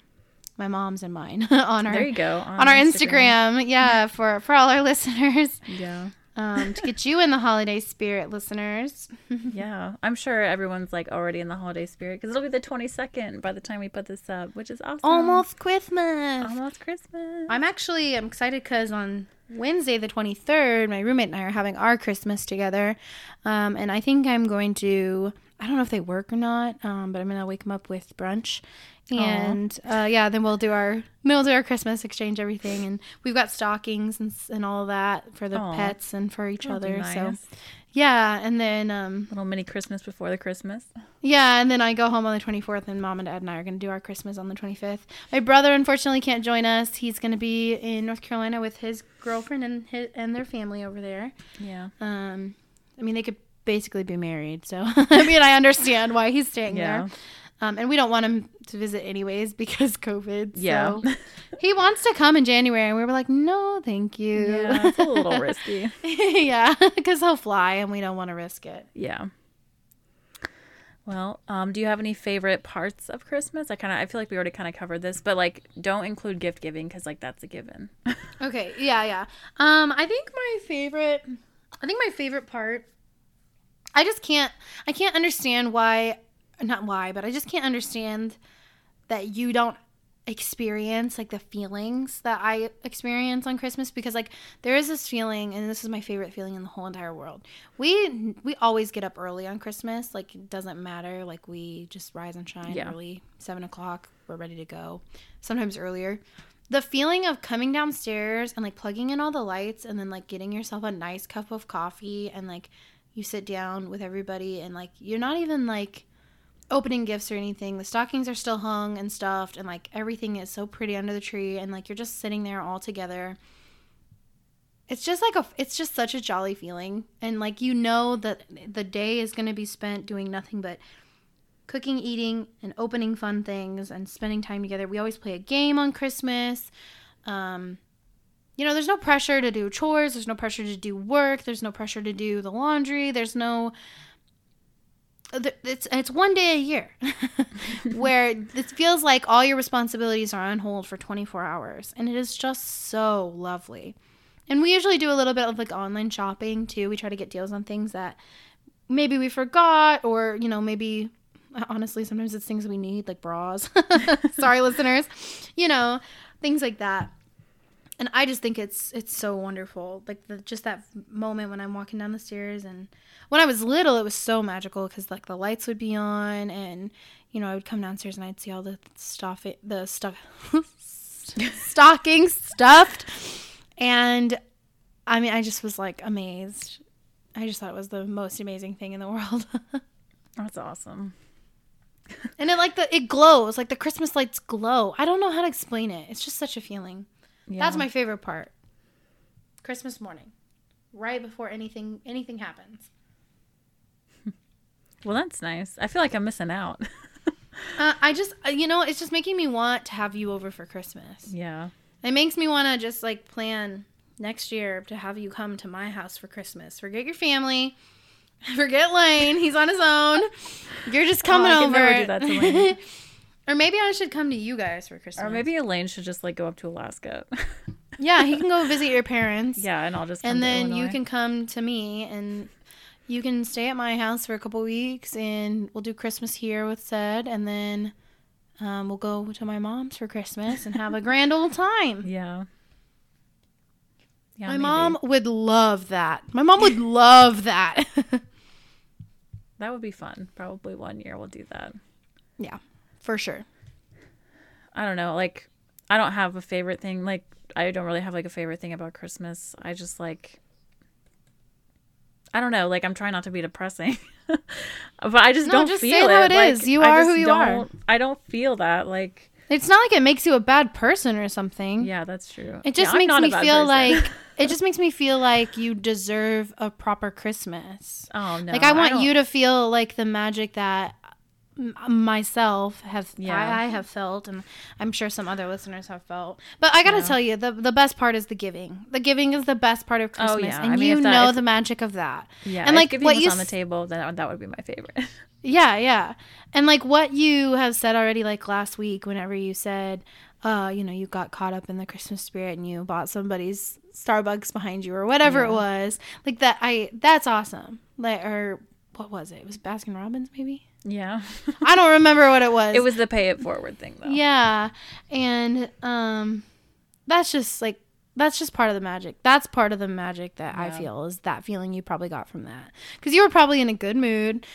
my mom's and mine <laughs> on our There you go. on our Instagram. Yeah, for for all our listeners. Yeah. Um to get you in the holiday spirit, listeners. Yeah. I'm sure everyone's like already in the holiday spirit because it'll be the 22nd by the time we put this up, which is awesome. Almost Christmas. Almost Christmas. I'm actually I'm excited because on Wednesday the 23rd, my roommate and I are having our Christmas together, um, and I think I'm going to. I don't know if they work or not, um, but I'm gonna wake them up with brunch, and uh, yeah, then we'll do our then we'll do our Christmas exchange everything, and we've got stockings and and all that for the Aw. pets and for each That'll other. So yeah, and then um, Little mini Christmas before the Christmas. yeah, and then I go home on the 24th, and mom and dad and I are going to do our Christmas on the 25th. My brother unfortunately can't join us. He's going to be in North Carolina with his girlfriend and his, and their family over there. Yeah. Um, I mean, they could basically be married, so <laughs> I mean, I understand why he's staying Yeah. there. Um, and we don't want him to visit anyways because <laughs> COVID. Yeah. So he wants to come in January, and we were like, no, thank you. Yeah. It's a little <laughs> risky. yeah, because he'll fly, and we don't want to risk it. Yeah. Well, um, do you have any favorite parts of Christmas? I kind of, I feel like we already kind of covered this, but like, don't include gift giving because like that's a given. Okay, yeah, yeah. Um, I think my favorite, I think my favorite part, I just can't, I can't understand why, not why, but I just can't understand that you don't experience like the feelings that I experience on Christmas because like there is this feeling, and this is my favorite feeling in the whole entire world. We we always get up early on Christmas, like it doesn't matter, like we just rise and shine Yeah. early, seven o'clock, we're ready to go, sometimes earlier the feeling of coming downstairs and like plugging in all the lights and then like getting yourself a nice cup of coffee and like you sit down with everybody and like you're not even like opening gifts or anything. The stockings are still hung and stuffed and like everything is so pretty under the tree and like you're just sitting there all together. it's just like a it's just such a jolly feeling and like you know that the day is going to be spent doing nothing but cooking eating and opening fun things and spending time together we always play a game on christmas um, you know there's no pressure to do chores there's no pressure to do work there's no pressure to do the laundry there's no it's it's one day a year <laughs> where it feels like all your responsibilities are on hold for 24 hours and it is just so lovely. And we usually do a little bit of like online shopping too. We try to get deals on things that maybe we forgot or you know maybe honestly sometimes it's things we need like bras. <laughs> Sorry listeners. You know things like that and i just think it's it's so wonderful like the, just that moment when i'm walking down the stairs and when I was little, it was so magical because like the lights would be on, and you know I would come downstairs and I'd see all the stuff, the stuff, <laughs> stockings stuffed, and I mean I just was like amazed. I just thought it was the most amazing thing in the <laughs> world. That's awesome. and it like the it glows like the Christmas lights glow. I don't know how to explain it. It's just such a feeling. Yeah. That's my favorite part. Christmas morning, right before anything anything happens. <laughs> Well, that's nice. I feel like I'm missing out. <laughs> uh, I just, uh, you know, it's just making me want to have you over for Christmas. Yeah. It makes me want to just like plan next year to have you come to my house for Christmas. Forget your family. <laughs> Forget Lane. He's on his own. You're just coming oh, over. Or maybe I should come to you guys for Christmas. Or maybe Lane should just like go up to Alaska. <laughs> yeah, he can go visit your parents. Yeah, and I'll just and then you can come to me and you can stay at my house for a couple weeks and we'll do Christmas here with said and then um, we'll go to my mom's for Christmas and have a grand old time. <laughs> Yeah. Yeah, my maybe. mom would love that. My mom would <laughs> love that. that would be fun. Probably one year we'll do that. Yeah, for sure. I don't know. Like, I don't have a favorite thing. Like, I don't really have like a favorite thing about Christmas. I just like I don't know. Like I'm trying not to be depressing, <laughs> but I just no, don't just feel say it. How it like, is. You are who you are. I don't feel that. Like it's not like it makes you a bad person or something. Yeah, that's true. It just yeah, makes me feel person. like it just <laughs> makes me feel like you deserve a proper Christmas. Oh no! Like I want I you to feel like the magic that myself have yeah. I, I, have felt and i'm sure some other listeners have felt. But i gotta yeah. tell you the the best part is the giving. The giving is the best part of christmas oh, yeah. and I mean, you that, know if, the magic of that. Yeah and like what you on the table then that would be my favorite. <laughs> Yeah yeah. And like what you have said already like last week whenever you said uh you know you got caught up in the christmas spirit and you bought somebody's starbucks behind you or whatever it was like that i that's awesome. Like or what was it? It was baskin robbins maybe yeah. <laughs> I don't remember what it was. It was the pay it forward thing though. Yeah. And um that's just like that's just part of the magic. That's part of the magic that yeah. I feel is that feeling you probably got from that. Cuz you were probably in a good mood,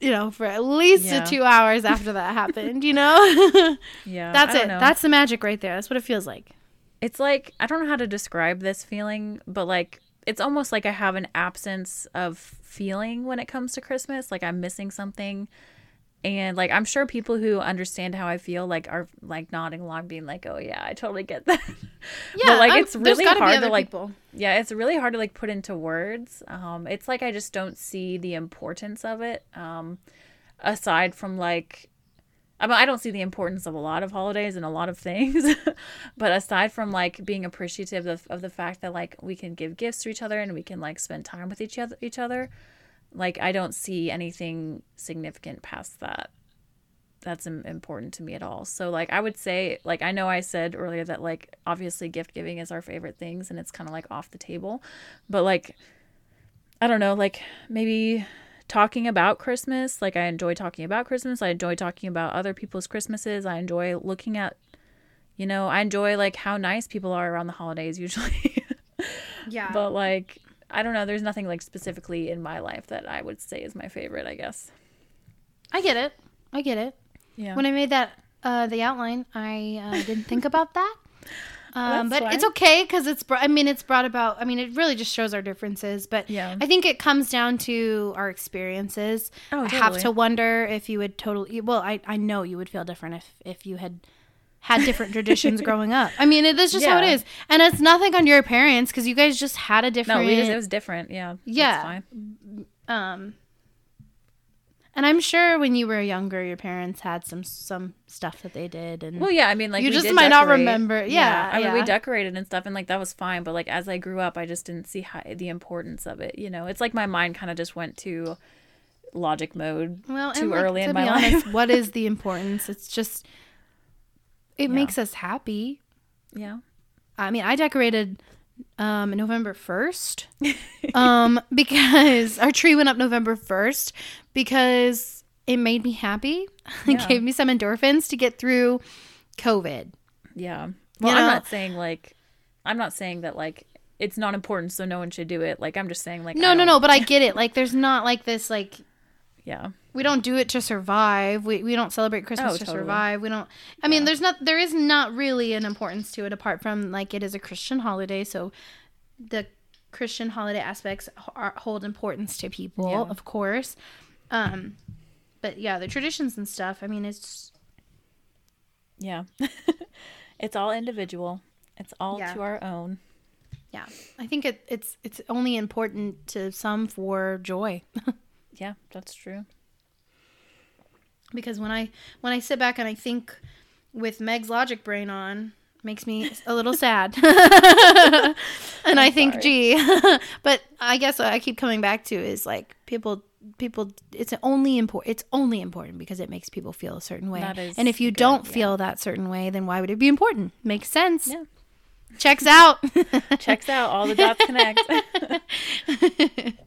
you know, for at least yeah. 2 hours after that <laughs> happened, you know? <laughs> yeah. That's it. Know. That's the magic right there. That's what it feels like. It's like I don't know how to describe this feeling, but like it's almost like I have an absence of feeling when it comes to Christmas. Like I'm missing something. And like I'm sure people who understand how I feel like are like nodding along, being like, "Oh yeah, I totally get that." <laughs> Yeah, but like I'm, it's really hard to like. People. Yeah, it's really hard to like put into words. Um, it's like I just don't see the importance of it. Um, aside from like I mean, I don't see the importance of a lot of holidays and a lot of things, <laughs> but aside from like being appreciative of, of the fact that like we can give gifts to each other and we can like spend time with each other, each other, like I don't see anything significant past that. That's important to me at all. So like I would say like I know I said earlier that like obviously gift giving is our favorite things and it's kind of like off the table, but like I don't know, like maybe talking about Christmas. Like I enjoy talking about Christmas. I enjoy talking about other people's Christmases. I enjoy looking at you know, I enjoy like how nice people are around the holidays usually. <laughs> yeah. But like I don't know, there's nothing like specifically in my life that I would say is my favorite, I guess. I get it. I get it. Yeah. When I made that uh the outline, I uh, didn't think about that. <laughs> Um, but fine. it's okay because it's. I mean, it's brought about. I mean, it really just shows our differences. But yeah. I think it comes down to our experiences. Oh, totally. I have to wonder if you would totally. Well, I I know you would feel different if if you had had different traditions <laughs> growing up. I mean, it, that's just how it is, and it's nothing on your parents because you guys just had a different. No, we just, it was different. Yeah. that's Yeah. fine. um, and I'm sure when you were younger, your parents had some some stuff that they did, and Well, yeah. I mean, like You just might not remember. Yeah, I mean, we decorated and stuff, and like that was fine. But like as I grew up, I just didn't see how, the importance of it. You know, it's like my mind kind of just went to logic mode well, too and, like, early to in be my honest, what is <laughs> the importance? It's just it Yeah. makes us happy. yeah. I mean, I decorated um November 1st. <laughs> um because our tree went up November 1st because it made me happy. <laughs> it gave me some endorphins to get through COVID. Yeah. Well, I'm know? not saying like, I'm not saying that like it's not important, so no one should do it. Like I'm just saying like No, no, no, but I <laughs> get it. Like there's not like this like Yeah. we don't do it to survive. We we don't celebrate Christmas Oh, to totally. survive. We don't I mean there's not there is not really an importance to it apart from like it is a Christian holiday, so the Christian holiday aspects are, hold importance to people, Yeah. of course. Um but yeah, the traditions and stuff, I mean it's Yeah. <laughs> it's all individual. It's all Yeah. to our own. yeah. I think it, it's it's only important to some for joy. <laughs> Yeah, that's true. because when I when I sit back and I think with Meg's logic brain on, makes me a little sad. <laughs> and I think, sorry. gee, but I guess what I keep coming back to is like people people it's only important it's only important because it makes people feel a certain way. And if you good, don't yeah. feel that certain way, then why would it be important? Makes sense. Yeah. Checks out. <laughs> Checks out. All the dots connect. <laughs>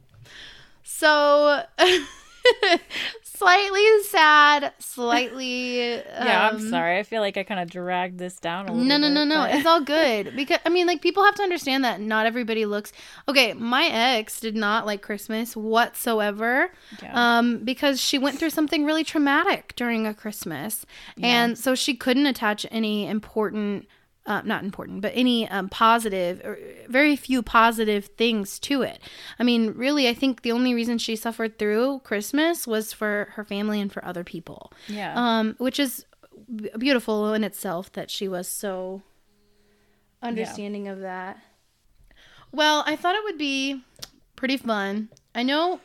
so <laughs> slightly sad, slightly <laughs> yeah, I'm um, sorry. I feel like I kind of dragged this down a little No, no, no, bit, no. but- It's all good <laughs> because I mean, like people have to understand that not everybody looks okay. My ex did not like Christmas whatsoever, Yeah. um, because she went through something really traumatic during a Christmas, and so she couldn't attach any important. Uh, not important, but any um, positive, or very few positive things to it. I mean, really, I think the only reason she suffered through Christmas was for her family and for other people yeah. um, which is beautiful in itself that she was so understanding of that. Well, I thought it would be pretty fun. I know.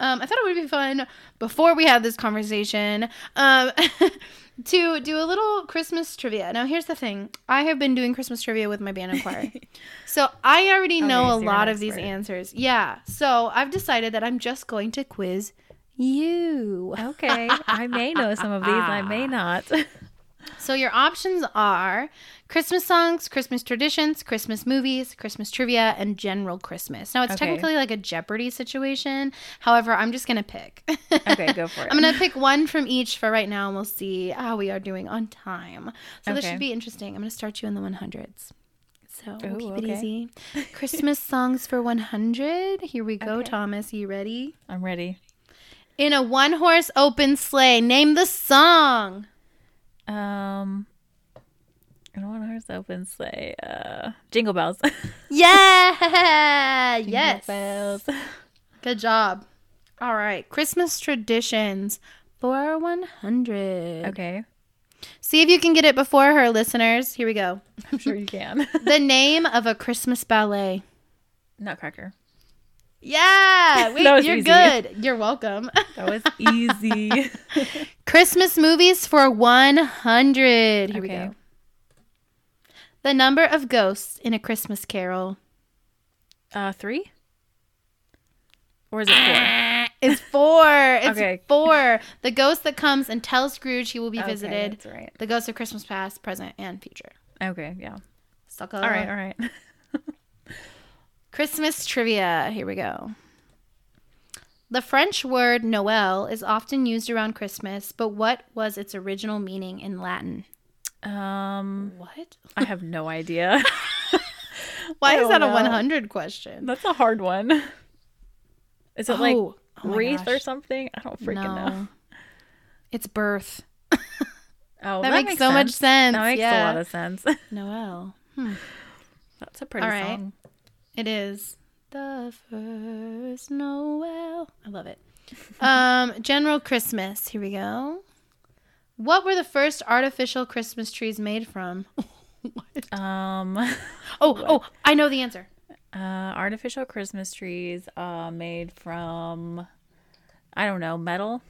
Um, I thought it would be fun before we had this conversation um, <laughs> to do a little Christmas trivia. Now, here's the thing: I have been doing Christmas trivia with my band and choir, <laughs> so I already know Okay, a so you're lot of these answers. Yeah, so I've decided that I'm just going to quiz you. okay. I may know some of these. I may ah. not. <laughs> So your options are Christmas songs, Christmas traditions, Christmas movies, Christmas trivia, and general Christmas. Now it's Okay. technically like a Jeopardy situation. However, I'm just gonna pick. <laughs> Okay, go for it. I'm gonna pick one from each for right now, and we'll see how we are doing on time. So this should be interesting. I'm gonna start you in the 100s. So Ooh, keep it easy. <laughs> Christmas songs for 100. Here we go, Okay. Thomas. You ready? I'm ready. In a one-horse open sleigh, name the song. Um, I don't want to hurt. open sleigh. Uh, Jingle bells. <laughs> Yeah. Jingle yes. bells. Good job. All right. Christmas traditions for 100. Okay, See if you can get it before her, listeners. Here we go. I'm sure you can. <laughs> The name of a Christmas ballet. Nutcracker. Yeah. <laughs> Wait, you're easy. good. You're welcome. <laughs> That was easy. <laughs> Christmas movies for 100. Here we go. The number of ghosts in a Christmas carol. uh, three. Or is it four? It's four. It's Okay. four. The ghost that comes and tells Scrooge he will be Okay, visited. that's right. The ghost of Christmas past, present, and future. Okay, yeah. All right, all right. Christmas trivia. Here we go. The French word Noël is often used around Christmas, but what was its original meaning in Latin? Um, What? I have no <laughs> idea. Why is that a 100 question? That's a hard one. Is it like Oh, oh wreath or something? I don't freaking know. It's birth. Oh, <laughs> that, makes, so much sense. That makes yeah. a lot of sense. Noel. That's a pretty All right. song. It is the first Noel. I love it. <laughs> Um, General Christmas. Here we go. What were the first artificial Christmas trees made from? <laughs> Um, <laughs> Oh, oh, I know the answer. uh, artificial Christmas trees uh, made from, I don't know, metal.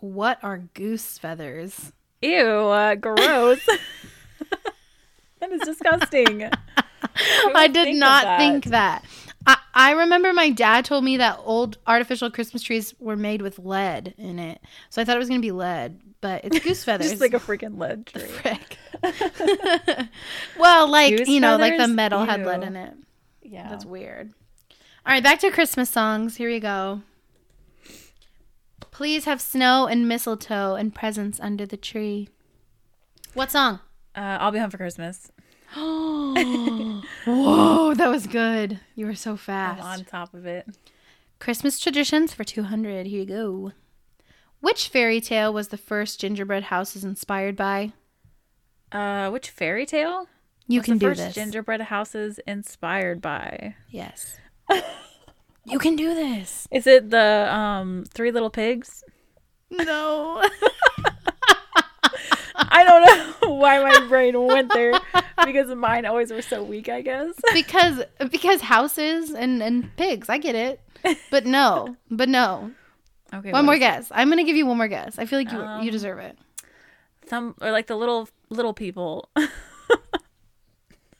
What are goose feathers? Ew, uh, gross. That is disgusting. <laughs> I did think not that? think that. I, I remember my dad told me that old artificial Christmas trees were made with lead in it. So I thought it was going to be lead, but it's goose <laughs> feathers. Just like a freaking lead <laughs> tree. frick. well, like, Goose you know, like the feathers? metal had lead in it. Yeah. That's weird. All right, back to Christmas songs. Here we go. Please have snow and mistletoe and presents under the tree. What song? Uh, I'll be home for Christmas. <gasps> Whoa, that was good. You were so I'm fast. on top of it. Christmas traditions for 200. Here you go. Which fairy tale was the first gingerbread houses inspired by? Uh, which fairy tale? You was can the do first this. gingerbread houses inspired by? yes. you can do this. Is it the um Three Little Pigs? No. <laughs> <laughs> I don't know <laughs> why my brain went there because mine always were so weak. I guess. <laughs> because because houses and and pigs. I get it. But no. But no. Okay. One more guess. I'm going to give you one more guess. I feel like you you Um, deserve it. Some or like the little little people. <laughs>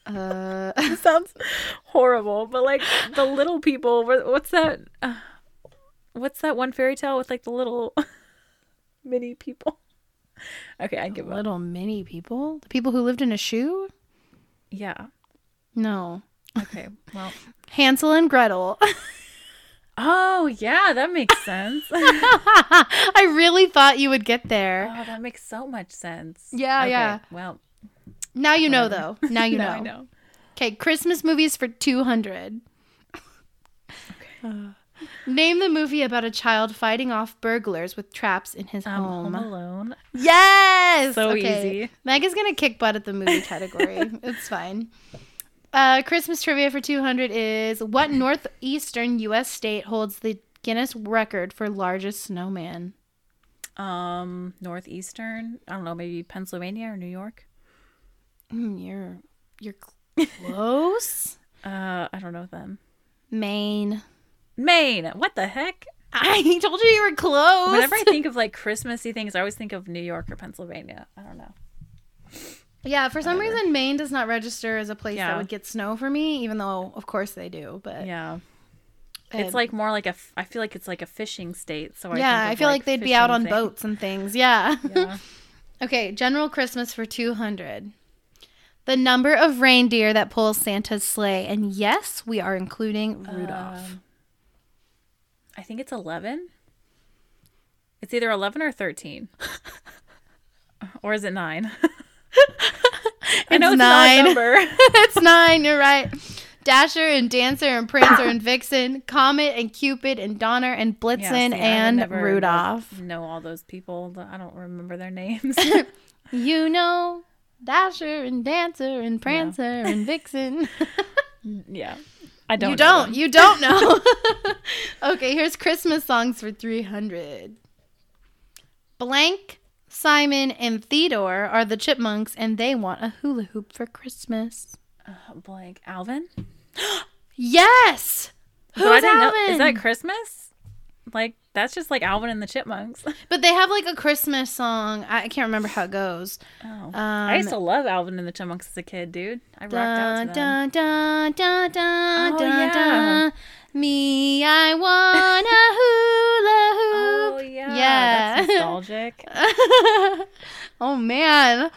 Uh It sounds horrible, but like the little people. What's that? Uh, what's that one fairy tale with like the little mini people? <laughs> Okay, I give up. little mini people? The people who lived in a shoe? Yeah. No. Okay. Well. <laughs> Hansel and Gretel. <laughs> Oh yeah, that makes sense. I really thought you would get there. Oh, that makes so much sense. Yeah, Okay, yeah. Well, Now you know though. Now you now know. I know. Okay, Christmas movies for 200. <sighs> Uh, Name the movie about a child fighting off burglars with traps in his Um, home. Home Alone. Yes. So okay. easy. Meg is gonna kick butt at the movie category. <laughs> it's fine. Uh, Christmas trivia for 200 is what northeastern U.S. state holds the Guinness record for largest snowman? Um, northeastern. I don't know, maybe Pennsylvania or New York. Mm, you're you're <laughs> close. Uh, I don't know them. Maine. Maine. What the heck? I <laughs> told you you were close. Whenever I think of like Christmassy things, I always think of New York or Pennsylvania. I don't know. yeah, for some Whatever. reason Maine does not register as a place that would get snow for me, even though of course they do. But Yeah, and- it's like more like a. f- I feel like it's like a fishing state. So I yeah, I feel like, they'd be out on boats and things. Yeah. Yeah. <laughs> Okay, general Christmas for 200. The number of reindeer that pulls Santa's sleigh. And yes, we are including Rudolph. Um, I think it's eleven. It's either eleven or thirteen. <laughs> or is it nine? <laughs> I know It's nine. number. <laughs> it's nine, you're right. Dasher and Dancer and Prancer and Vixen, Comet and Cupid and Donner and Yeah, Blitzen see, I and Rudolph. know all those people. but I don't remember their names. You know, Dasher and Dancer and Prancer and Vixen. yeah, I don't. you don't. them. You don't know. <laughs> okay, here's Christmas songs for 300. Blank, Simon, and Theodore are the chipmunks, and they want a hula hoop for Christmas. Uh, blank Alvin. <gasps> Yes! Who's didn't know- Alvin? Is that Christmas? Like that's just like Alvin and the Chipmunks. <laughs> But they have like a Christmas song. I can't remember how it goes. Oh, Um, I used to love Alvin and the Chipmunks as a kid, dude. I rocked out Dun, to them. dun, dun, dun, Oh, dun, yeah. dun. Me, I want a <laughs> hula hoop. Oh yeah, Yeah. That's nostalgic. <laughs> oh man.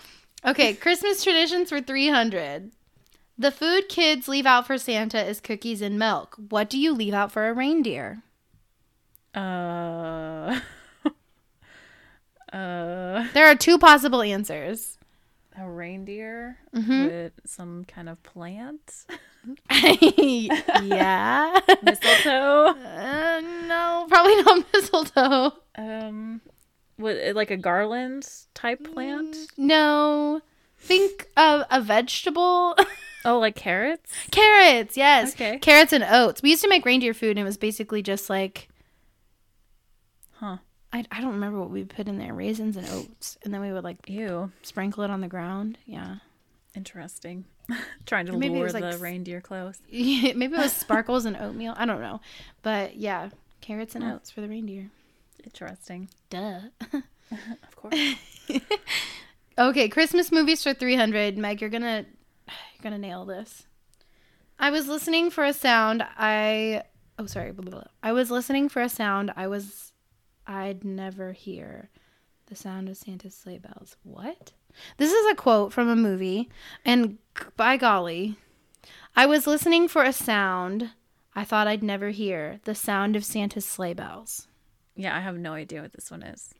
Okay, Christmas traditions for 300. The food kids leave out for Santa is cookies and milk. What do you leave out for a reindeer? Uh, <laughs> uh, There are two possible answers. a reindeer Mhm. with some kind of plant, <laughs> yeah. mistletoe. Uh, no, probably not <laughs> mistletoe. um, with like a garland type plant. No. Think of a vegetable. Oh, like carrots. Carrots, yes. Okay. Carrots and oats. We used to make reindeer food and it was basically just like Huh. I, I don't remember what we put in there raisins and oats and then we would like Ew. sprinkle it on the ground yeah Interesting. <laughs> Trying to maybe it lure was, like, the s- reindeer close. <laughs> maybe it was <laughs> sparkles and oatmeal i don't know but yeah carrots and Mm. oats for the reindeer Interesting. duh Of course. okay christmas movies for 300 meg you're gonna you're gonna nail this i was listening for a sound i oh sorry blah, blah, blah. i was listening for a sound i was i'd never hear the sound of santa's sleigh bells what this is a quote from a movie and by golly i was listening for a sound i thought i'd never hear the sound of santa's sleigh bells yeah, I have no idea what this one is.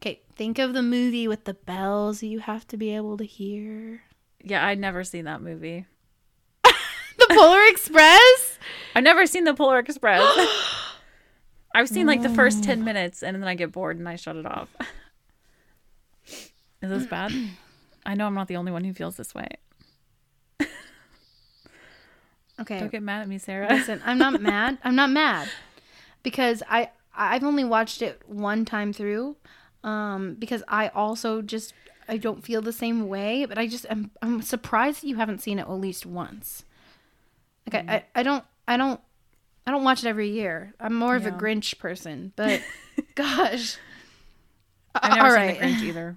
okay think of the movie with the bells you have to be able to hear Yeah, I'd never seen that movie. <laughs> the polar express I've never seen the Polar Express. <gasps> <laughs> I've seen like the first 10 minutes and then I get bored and I shut it off. <laughs> Is this <clears throat> bad? I know I'm not the only one who feels this way. okay Don't get mad at me, Sarah. Listen, I'm not <laughs> mad. I'm not mad because I I've only watched it one time through, um, because I also just I don't feel the same way. But I just am I'm surprised that you haven't seen it at least once. Like I, I, I don't I don't I don't watch it every year. I'm more of a Grinch person. <laughs> But gosh, I've uh, never all seen right. The Grinch <laughs> either.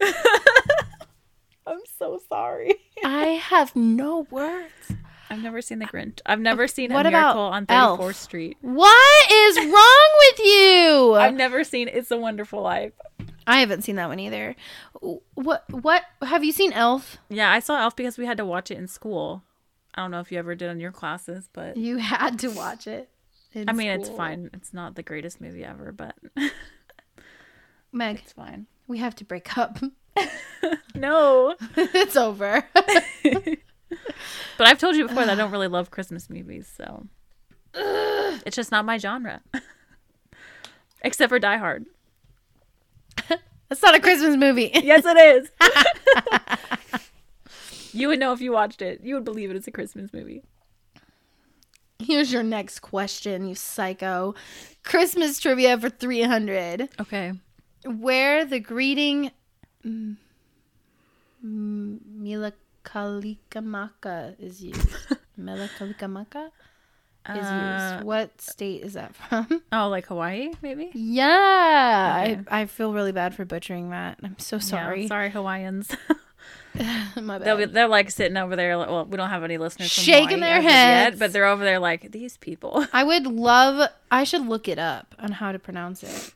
<laughs> I'm so sorry. I have no words. I've never seen The Grinch. I've never seen what A Miracle on Elf? 34th Street. What is wrong with you? I've never seen It's a Wonderful Life. I haven't seen that one either. What what have you seen Elf? Yeah, I saw Elf because we had to watch it in school. I don't know if you ever did in your classes, but You had to watch it. in I mean, it's fine. It's not the greatest movie ever, but <laughs> Meg, it's fine. we have to break up. <laughs> No. <laughs> it's over. But I've told you before that I don't <sighs> really love Christmas movies, so it's just not my genre. Except for Die Hard. <laughs> That's not a Christmas movie. <laughs> Yes, it is. <laughs> you would know if you watched it. You would believe it is a Christmas movie. Here's your next question, you psycho. Christmas trivia for 300. Okay. Where the greeting Milakalikamaka is used. Milakalikamaka is Uh, used. What state is that <laughs> from? oh, like Hawaii, maybe? Yeah, Okay. I, I feel really bad for butchering that. I'm so sorry. Yeah, sorry, Hawaiians. <laughs> <laughs> My They'll bad. be, they're like sitting over there. Like, well, we don't have any listeners from Shaking their of yet, heads. but they're over there like these people. I would love. I should look it up on how to pronounce it.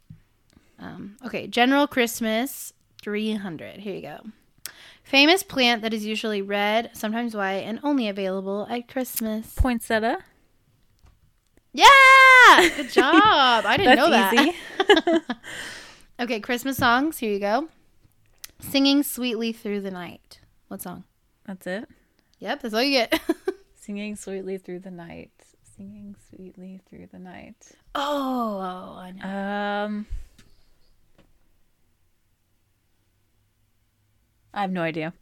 Um, okay, General Christmas 300. Here you go. Famous plant that is usually red, sometimes white, and only available at Christmas. Poinsettia. Yeah, <laughs> good job. I didn't know that. <laughs> okay, Christmas songs. Here you go. Singing sweetly through the night. What song? That's it. Yep, that's all you get. <laughs> Singing sweetly through the night. Singing sweetly through the night. oh, I know. Um, I have no idea.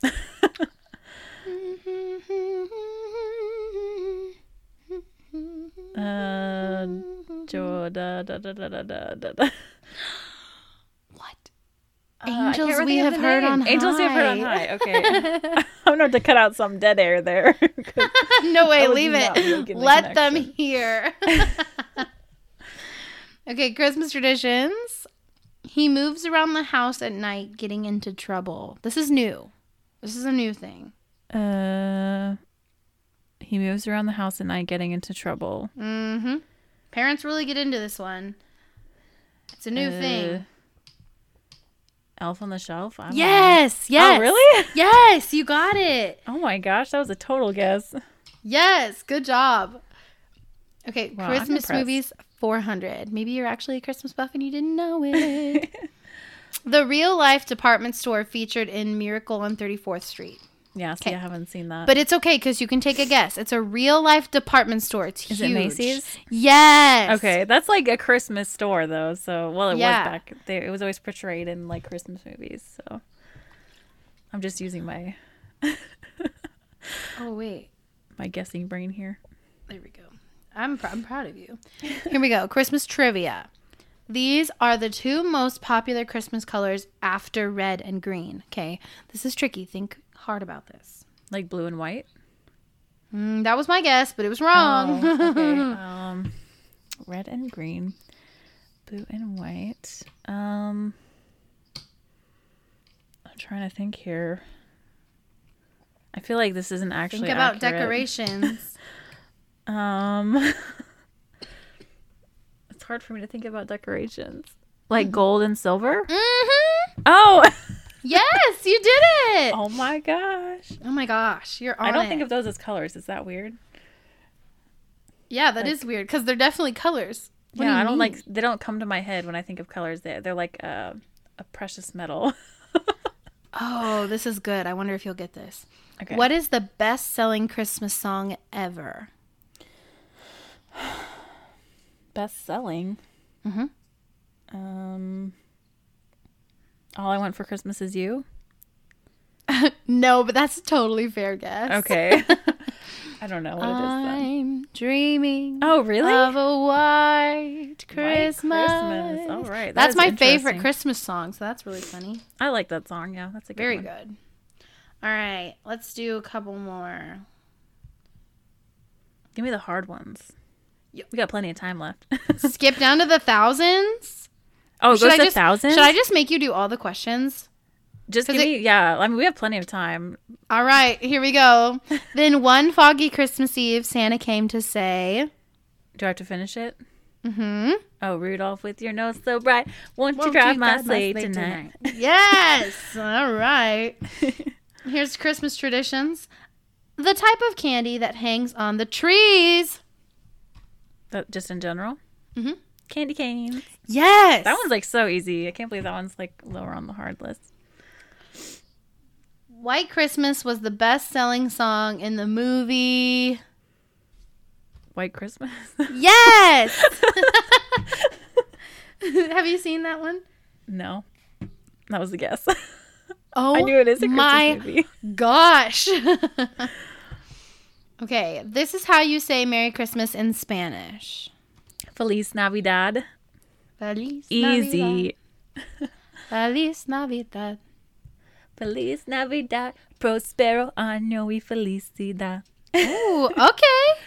Uh, jo- da, da, da, da, da, da, da, da. what? Uh, Angels we have heard name. on Angels we have heard on high. high. Okay, <laughs> <laughs> I'm have to cut out some dead air there. <laughs> no way, leave it. making the Let them hear. okay, Christmas traditions. He moves around the house at night getting into trouble. This is new. This is a new thing. Uh, he moves around the house at night, getting into trouble. Mm-hmm. Parents really get into this one. It's a new Uh, thing. Elf on the Shelf. I don't know. Yes, yes. Oh, really? <laughs> Yes, you got it. Oh my gosh, that was a total guess. Yes, good job. Okay, Wow, Christmas movies 400. Maybe you're actually a Christmas buff and you didn't know <laughs> it. the real life department store featured in Miracle on 34th Street. Yeah, see. I haven't seen that. But it's okay because you can take a guess. It's a real life department store. It's Is huge. it Macy's? Yes. Okay, that's like a Christmas store though. So, well, it Yeah. was back there. It was always portrayed in like Christmas movies. So, I'm just using my <laughs> Oh wait. my guessing brain here. There we go. I'm, pr- I'm proud of you. Here we go. Christmas trivia. These are the two most popular Christmas colors after red and green. Okay, this is tricky. Think hard about this. Like blue and white. Mm, that was my guess, but it was wrong. Oh, okay. <laughs> um, red and green, blue and white. Um, I'm trying to think here. I feel like this isn't actually Think about accurate. decorations. <laughs> <laughs> Um, it's hard for me to think about decorations. Like gold and silver. hmm Oh, Yes, you did it. oh my gosh! Oh my gosh, you're on I don't it. think of those as colors. Is that weird? yeah, that is weird because they're definitely colors. What do yeah, you I don't mean? like. They don't come to my head when I think of colors. They they're like uh, a precious metal. <laughs> Oh, this is good. I wonder if you'll get this. okay. What is the best-selling Christmas song ever? <sighs> best selling? Mhm. Um. All I want for Christmas is you. <laughs> no, but that's a totally fair guess. Okay. <laughs> I don't know what it is then. I'm dreaming Oh, really? of a white Christmas. White Christmas. All right, that That's my favorite. Christmas song, so that's really funny. I like that song. Yeah, that's a good Very one. good. All right, let's do a couple more. Give me the hard ones. Yep. We got plenty of time left. <laughs> Skip down to the thousands. Oh, it goes to just thousands. Should I just make you do all the questions? just give it- me? Yeah, I mean we have plenty of time. All right, here we go. then one foggy Christmas Eve, Santa came to say, Do I have to finish it? "Hmm, Oh, Rudolph, with your nose so bright, won't, Won't you drive you my sleigh sleigh tonight? yes, <laughs> all right." <laughs> Here's Christmas traditions: the type of candy that hangs on the trees. That just in general. Mhm. Candy canes. Yes, That one's like so easy. I can't believe that one's like lower on the hard list. White Christmas was the best-selling song in the movie. White Christmas. <laughs> Yes. <laughs> Have you seen that one? no, that was a guess. <laughs> Oh, I knew it is a Christmas my movie. gosh. okay, this is how you say Merry Christmas in Spanish. Feliz Navidad. Feliz Easy. Navidad. Feliz Navidad. Feliz Navidad. Prospero año y felicidad. Ooh, okay.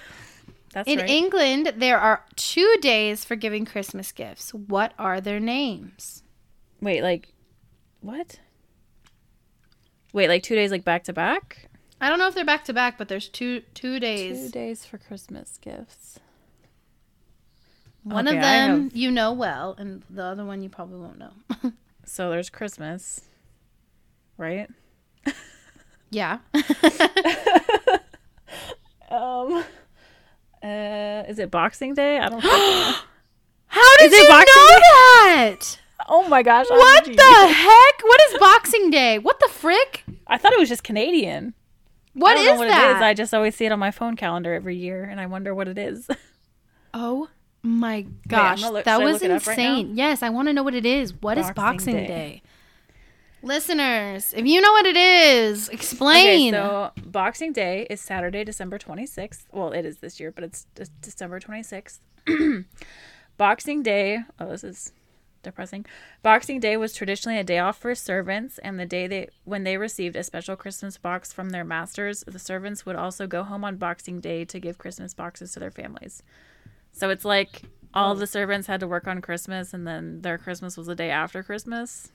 That's In right. England, there are two days for giving Christmas gifts. What are their names? Wait, like, what? Wait, like two days, like back to back? I don't know if they're back to back, but there's two two days. Two days for Christmas gifts. One Okay, of them have- you know well, and the other one you probably won't know. <laughs> So there's Christmas, right? yeah. <laughs> Um, uh, is it Boxing Day? I don't. think <gasps> How did Is you know Day? that? oh my gosh! What the <laughs> heck? What is Boxing Day? What the frick? I thought it was just Canadian. What I don't know what that? it is. I just always see it on my phone calendar every year, and I wonder what it is. oh my gosh, gonna look- that was up right insane. yes, I want to know what it is. What is Boxing Boxing Day. Day? Listeners, if you know what it is, explain. Okay, so Boxing Day is Saturday, December 26th. Well, it is this year, but it's De- December 26th. <clears throat> Boxing Day, oh, this is depressing. Boxing Day was traditionally a day off for servants, and the day they when they received a special Christmas box from their masters, the servants would also go home on Boxing Day to give Christmas boxes to their families. So it's like all the servants had to work on Christmas, and then their Christmas was the day after Christmas.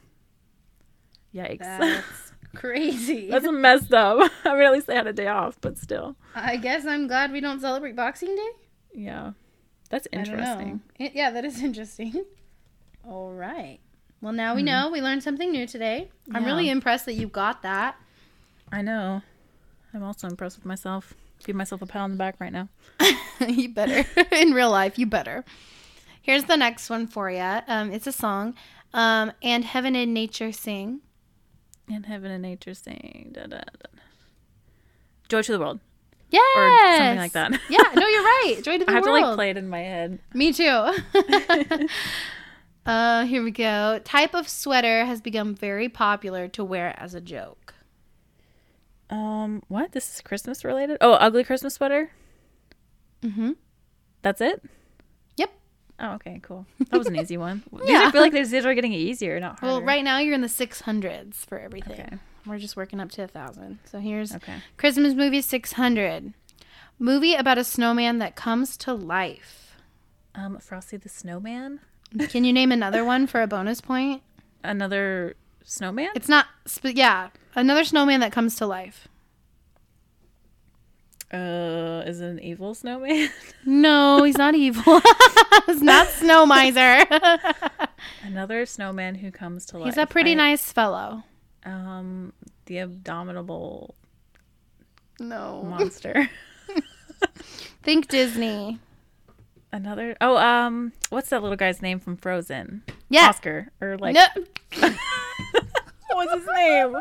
Yikes. That's <laughs> crazy. That's <laughs> messed up. <laughs> I mean, at least they had a day off, but still. I guess I'm glad we don't celebrate Boxing Day. Yeah. That's I don't know. interesting. It- yeah, that is interesting. All right. Well, now we Hmm. know. We learned something new today. I'm Yeah. really impressed that you got that. I know. I'm also impressed with myself. Give myself a pat on the back right now. <laughs> you better. <laughs> In real life, you better. Here's the next one for you. Um, it's a song. Um, and heaven and nature sing. And heaven and nature sing. Da, da, da. Joy to the world. Yes. Or something like that. yeah. No, you're <laughs> right. Joy to the World. I have world. to like play it in my head. Me too. uh, here we go. Type of sweater has become very popular to wear as a joke. Um, what? This is Christmas related? Oh, ugly Christmas sweater? Mm-hmm. That's it? Yep. Oh, okay, cool. That was an easy one. <laughs> These Yeah. I feel like these are getting easier, not harder. Well, right now you're in the 600s for everything. Okay. We're just working up to a thousand. So here's Okay. Christmas movie 600. Movie about a snowman that comes to life. Um, Frosty the Snowman. Can you name another one for a bonus point? Another snowman. It's not, sp- yeah, another snowman that comes to life. Uh, is it an evil snowman? <laughs> No, he's not evil. <laughs> he's not Snow Miser. <laughs> Another snowman who comes to life. he's a pretty I- nice fellow. Um, the abominable No. monster. Think Disney. Another. Oh, um, what's that little guy's name from Frozen? Yeah. Oscar or like no, <laughs> what's his name?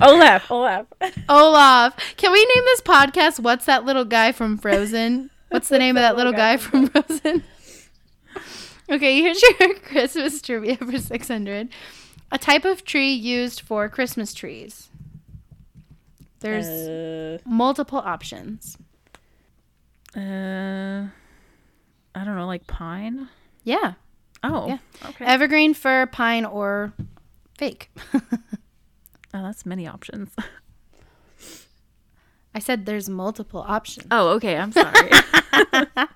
Olaf. Olaf. <laughs> Olaf. Can we name this podcast What's That Little Guy from Frozen? What's the name of that little guy from Frozen? Okay, here's your <laughs> Christmas trivia for 600. A type of tree used for Christmas trees. There's Uh, multiple options. uh, I don't know, like pine. Yeah. Oh, Yeah. Okay. Evergreen, fir, pine, or fake. <laughs> oh, that's many options. I said there's multiple options. Oh, okay. I'm sorry. <laughs>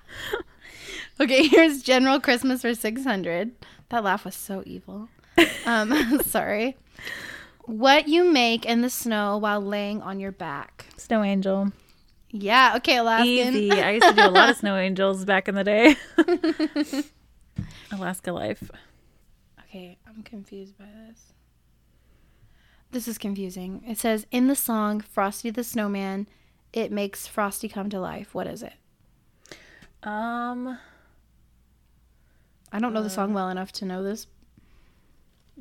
Okay, here's General Christmas for 600. That laugh was so evil. Um, <laughs> sorry. What you make in the snow while laying on your back. Snow angel. Yeah, okay, Alaskan. Easy. I used to do a lot of <laughs> snow angels back in the day. <laughs> Alaska life. Okay, I'm confused by this. This is confusing. It says in the song Frosty the Snowman, it makes Frosty come to life. What is it? Um, I don't know the song well enough to know this.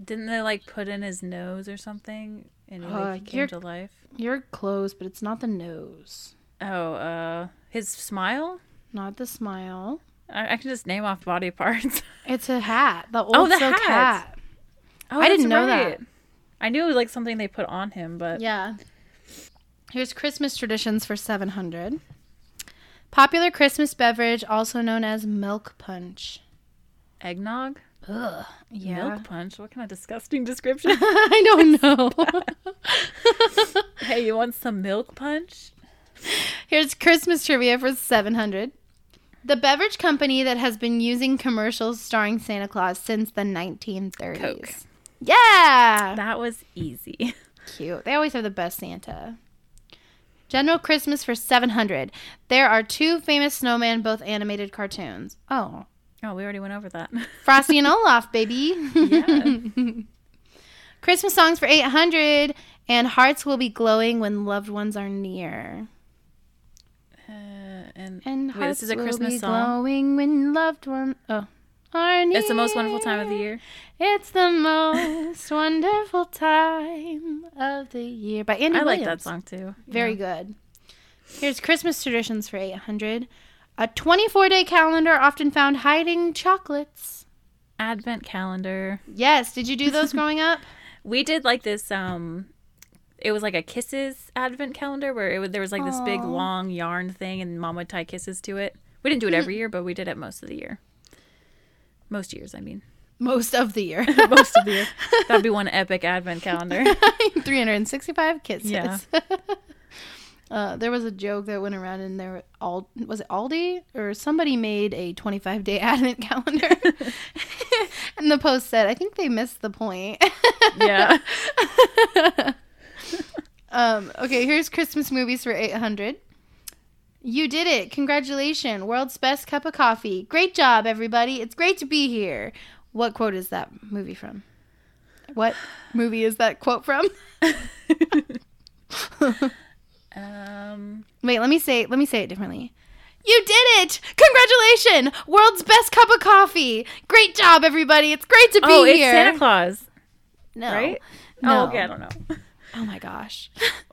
didn't they like put in his nose or something and he Uh, like, came to life? You're close, but it's not the nose. Oh, uh, his smile. Not the smile. I, I can just name off body parts. <laughs> It's a hat. The old Oh, the silk hat. hat. Oh, I didn't know that. I knew it was like something they put on him, but Yeah. Here's Christmas traditions for 700. Popular Christmas beverage, also known as milk punch. eggnog, Ugh. Yeah. milk punch. What kind of disgusting description? <laughs> I don't know. <laughs> hey, you want some milk punch? Here's Christmas trivia for 700. The beverage company that has been using commercials starring Santa Claus since the 1930s. Coke. Yeah. That was easy. Cute. They always have the best Santa. General Christmas for 700. There are two famous snowmen, both animated cartoons. Oh, Oh, we already went over that. <laughs> Frosty and Olaf, baby. Yeah. <laughs> Christmas songs for 800. And hearts will be glowing when loved ones are near. Uh, and And Wait, this is a Christmas song? glowing when loved ones oh, near. it's the most wonderful time of the year. It's the most wonderful time of the year by Andy I like that song too. Very Yeah. good. Here's Christmas traditions for 800. A 24 day calendar often found hiding chocolates. Advent calendar. Yes. Did you do those growing up? <laughs> We did like this. Um, it was like a kisses advent calendar where it was, there was like this big long yarn thing, and mom would tie kisses to it. We didn't do it every year, but we did it most of the year. Most years, I mean, Most of the year. <laughs> most of the year. <laughs> That'd be one epic advent calendar. <laughs> 365 kisses. Yeah. Uh, there was a joke that went around in there. All was it Aldi or somebody made a 25 day advent calendar, and the post said, "I think they missed the point." Yeah. Um. Okay. Here's Christmas movies for 800. You did it! Congratulations, world's best cup of coffee. Great job, everybody. It's great to be here. What quote is that movie from? What movie is that quote from? Um, Wait, let me say let me say it differently. You did it! Congratulations! World's best cup of coffee. Great job, everybody. It's great to be oh, it's here. Santa Claus, no. right? No. Oh, okay, I don't know. Oh my gosh.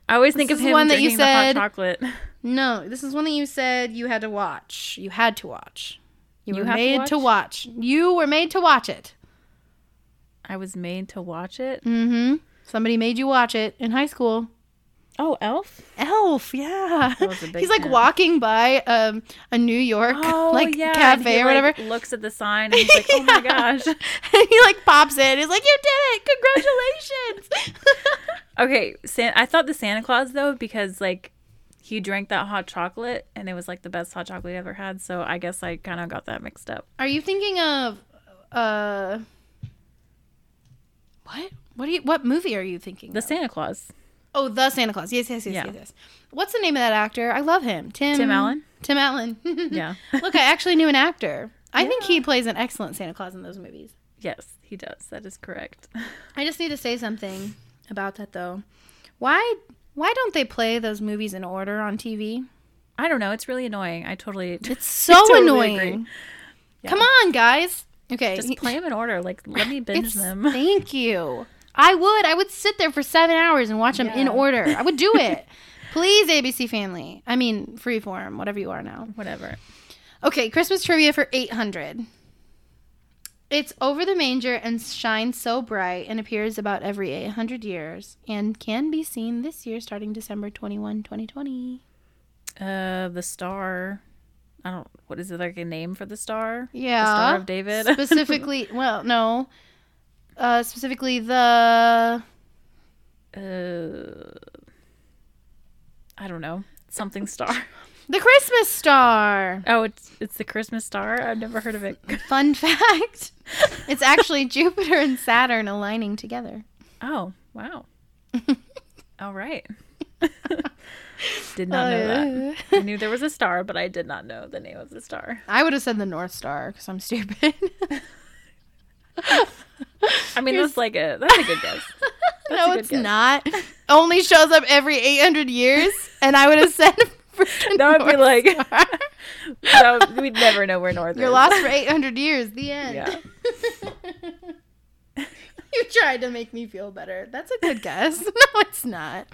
I always think This of him one that you the hot chocolate. No, this is one that you said you had to watch. You had to watch. You, You were have to made to watch. You were made to watch it. I was made to watch it. Mm-hmm. Somebody made you watch it in high school. Oh, Elf. Elf, yeah. I was a big He's like fan. walking by um a New York <laughs> like and cafe he, or whatever. like, looks at the sign <laughs> and he's like, "Oh my gosh." <laughs> and he like pops in. He's like, "You did it! Congratulations!" Okay, San- I thought the Santa Claus though because like he drank that hot chocolate and it was like the best hot chocolate he ever had. So I guess I kind of got that mixed up. Are you thinking of uh what? What do you what movie are you thinking? The of? Santa Claus. Oh, the Santa Claus. Yes, yes, yes, Yeah. yes, yes. What's the name of that actor? I love him. Tim Tim Allen? Tim Allen. <laughs> Yeah. Look, I actually knew an actor. I think he plays an excellent Santa Claus in those movies. Yes, he does. That is correct. <laughs> I just need to say something about that though. Why why don't they play those movies in order on TV? I don't know. It's really annoying. I totally <laughs> It's <laughs> so totally annoying. Yeah. Come on, guys. Okay. just play them in order. Like let me <laughs> binge them. Thank you. I would. I would sit there for seven hours and watch them in order. I would do it. Please, ABC Family. I mean, Freeform, whatever you are now. Whatever. Okay, Christmas trivia for 800. It's over the manger and shines so bright and appears about every 800 years and can be seen this year starting December 21, 2020. Uh, the star. I don't. What is it like a name for the star? Yeah. The Star of David. <laughs> Specifically, well, no. Uh, specifically the uh, I don't know. Something star. <laughs> the Christmas star. Oh, it's it's the Christmas star. I've never heard of it. <laughs> Fun fact. It's actually <laughs> Jupiter and Saturn aligning together. Oh, wow. <laughs> All right. did not oh, know that. I knew there was a star, but I did not know the name of the star. I would have said the North Star because I'm stupid. I mean, that's like a that's a good guess. That's no, good it's guess. not. Only shows up every 800 years, and I would have said freaking That would be like- <laughs> That would- we'd never know where North You're is. lost <laughs> for 800 years. The end. Yeah. <laughs> you tried to make me feel better. That's a good guess. No, it's not.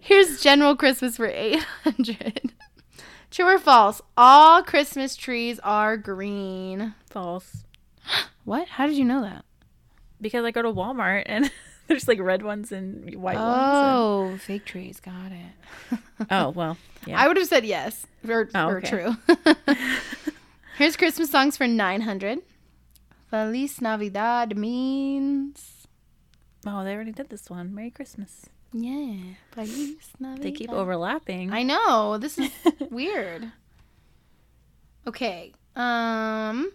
Here's general Christmas for 800. True or false? All Christmas trees are green. False. <gasps> What? How did you know that? Because I go to Walmart and there's like red ones and white ones. Oh, fake trees. Got it. <laughs> oh well. Yeah. I would have said yes or, Oh, or okay. true. <laughs> Here's Christmas songs for 900. Feliz Navidad means. oh, they already did this one. Merry Christmas. Yeah. Feliz Navidad. They keep overlapping. I know. This is <laughs> weird. Okay. Um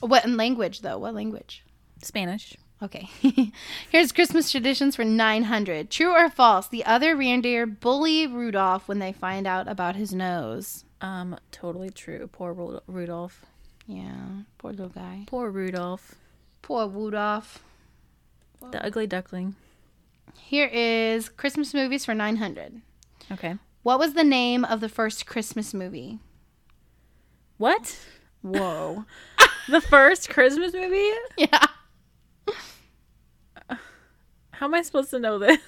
what in language though? What language? Spanish. Okay. <laughs> Here's Christmas traditions for 900. True or false? The other reindeer bully Rudolph when they find out about his nose. Um, totally true. Poor Ru- Rudolph. Yeah, poor little guy. Poor Rudolph. Poor Rudolph. The ugly duckling. Here is Christmas movies for 900. Okay. What was the name of the first Christmas movie? What? Whoa. <laughs> The first Christmas movie? <laughs> yeah. How am I supposed to know this?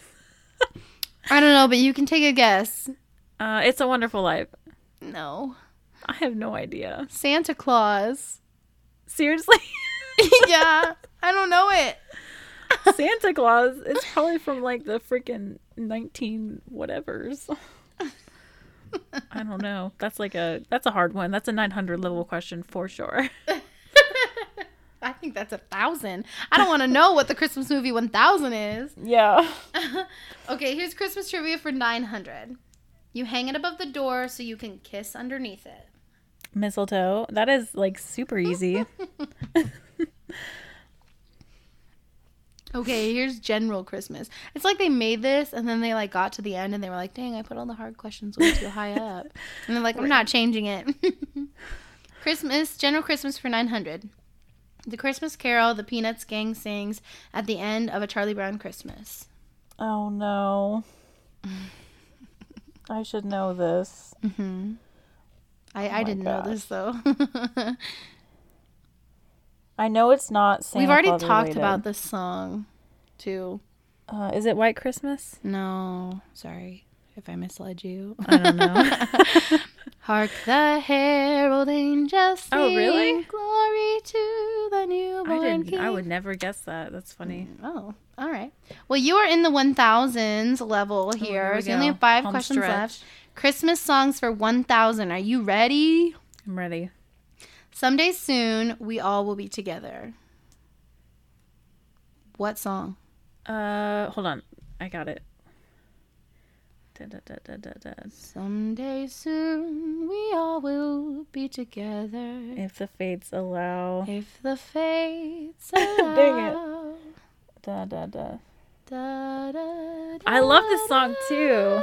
<laughs> I don't know, but you can take a guess. Uh, it's a Wonderful Life. No. I have no idea. Santa Claus. Seriously? <laughs> <laughs> yeah. I don't know it. Santa Claus. It's probably from like the freaking 19 whatevers. I don't know. That's like a that's a hard one. That's a 900 level question for sure. I think that's a thousand. I don't want to know what the Christmas movie 1000 is. <laughs> Yeah. <laughs> okay, here's Christmas trivia for 900. You hang it above the door so you can kiss underneath it. Mistletoe. That is like super easy. <laughs> Okay, here's general Christmas. It's like they made this and then they like got to the end and they were like, "Dang, I put all the hard questions way too high up." And they're like, "I'm not changing it." Christmas, general Christmas for 900. The Christmas Carol the Peanuts gang sings at the end of a Charlie Brown Christmas. oh no. <laughs> I should know this. Mhm. I, I didn't know this though. I know it's not Santa We've already Claus talked related. about this song too. Uh, is it White Christmas? No, sorry if I misled you. <laughs> I don't know. <laughs> Hark the herald angels sing. Oh, really? Glory to newborn I. I would never guess that. That's funny. Oh, all right. Well, you are in the 1000s level here. Oh, here we so you only have five Home questions stretch. left. Christmas songs for 1000. Are you ready? I'm ready. Someday soon, we all will be together. What song? Uh, hold on. I got it. Da, da, da, da, da, da. Someday soon, we all will be together. If the fates allow. If the fates allow. <laughs> Dang it. allow. Da, da, da. Da, da, I love this song, too.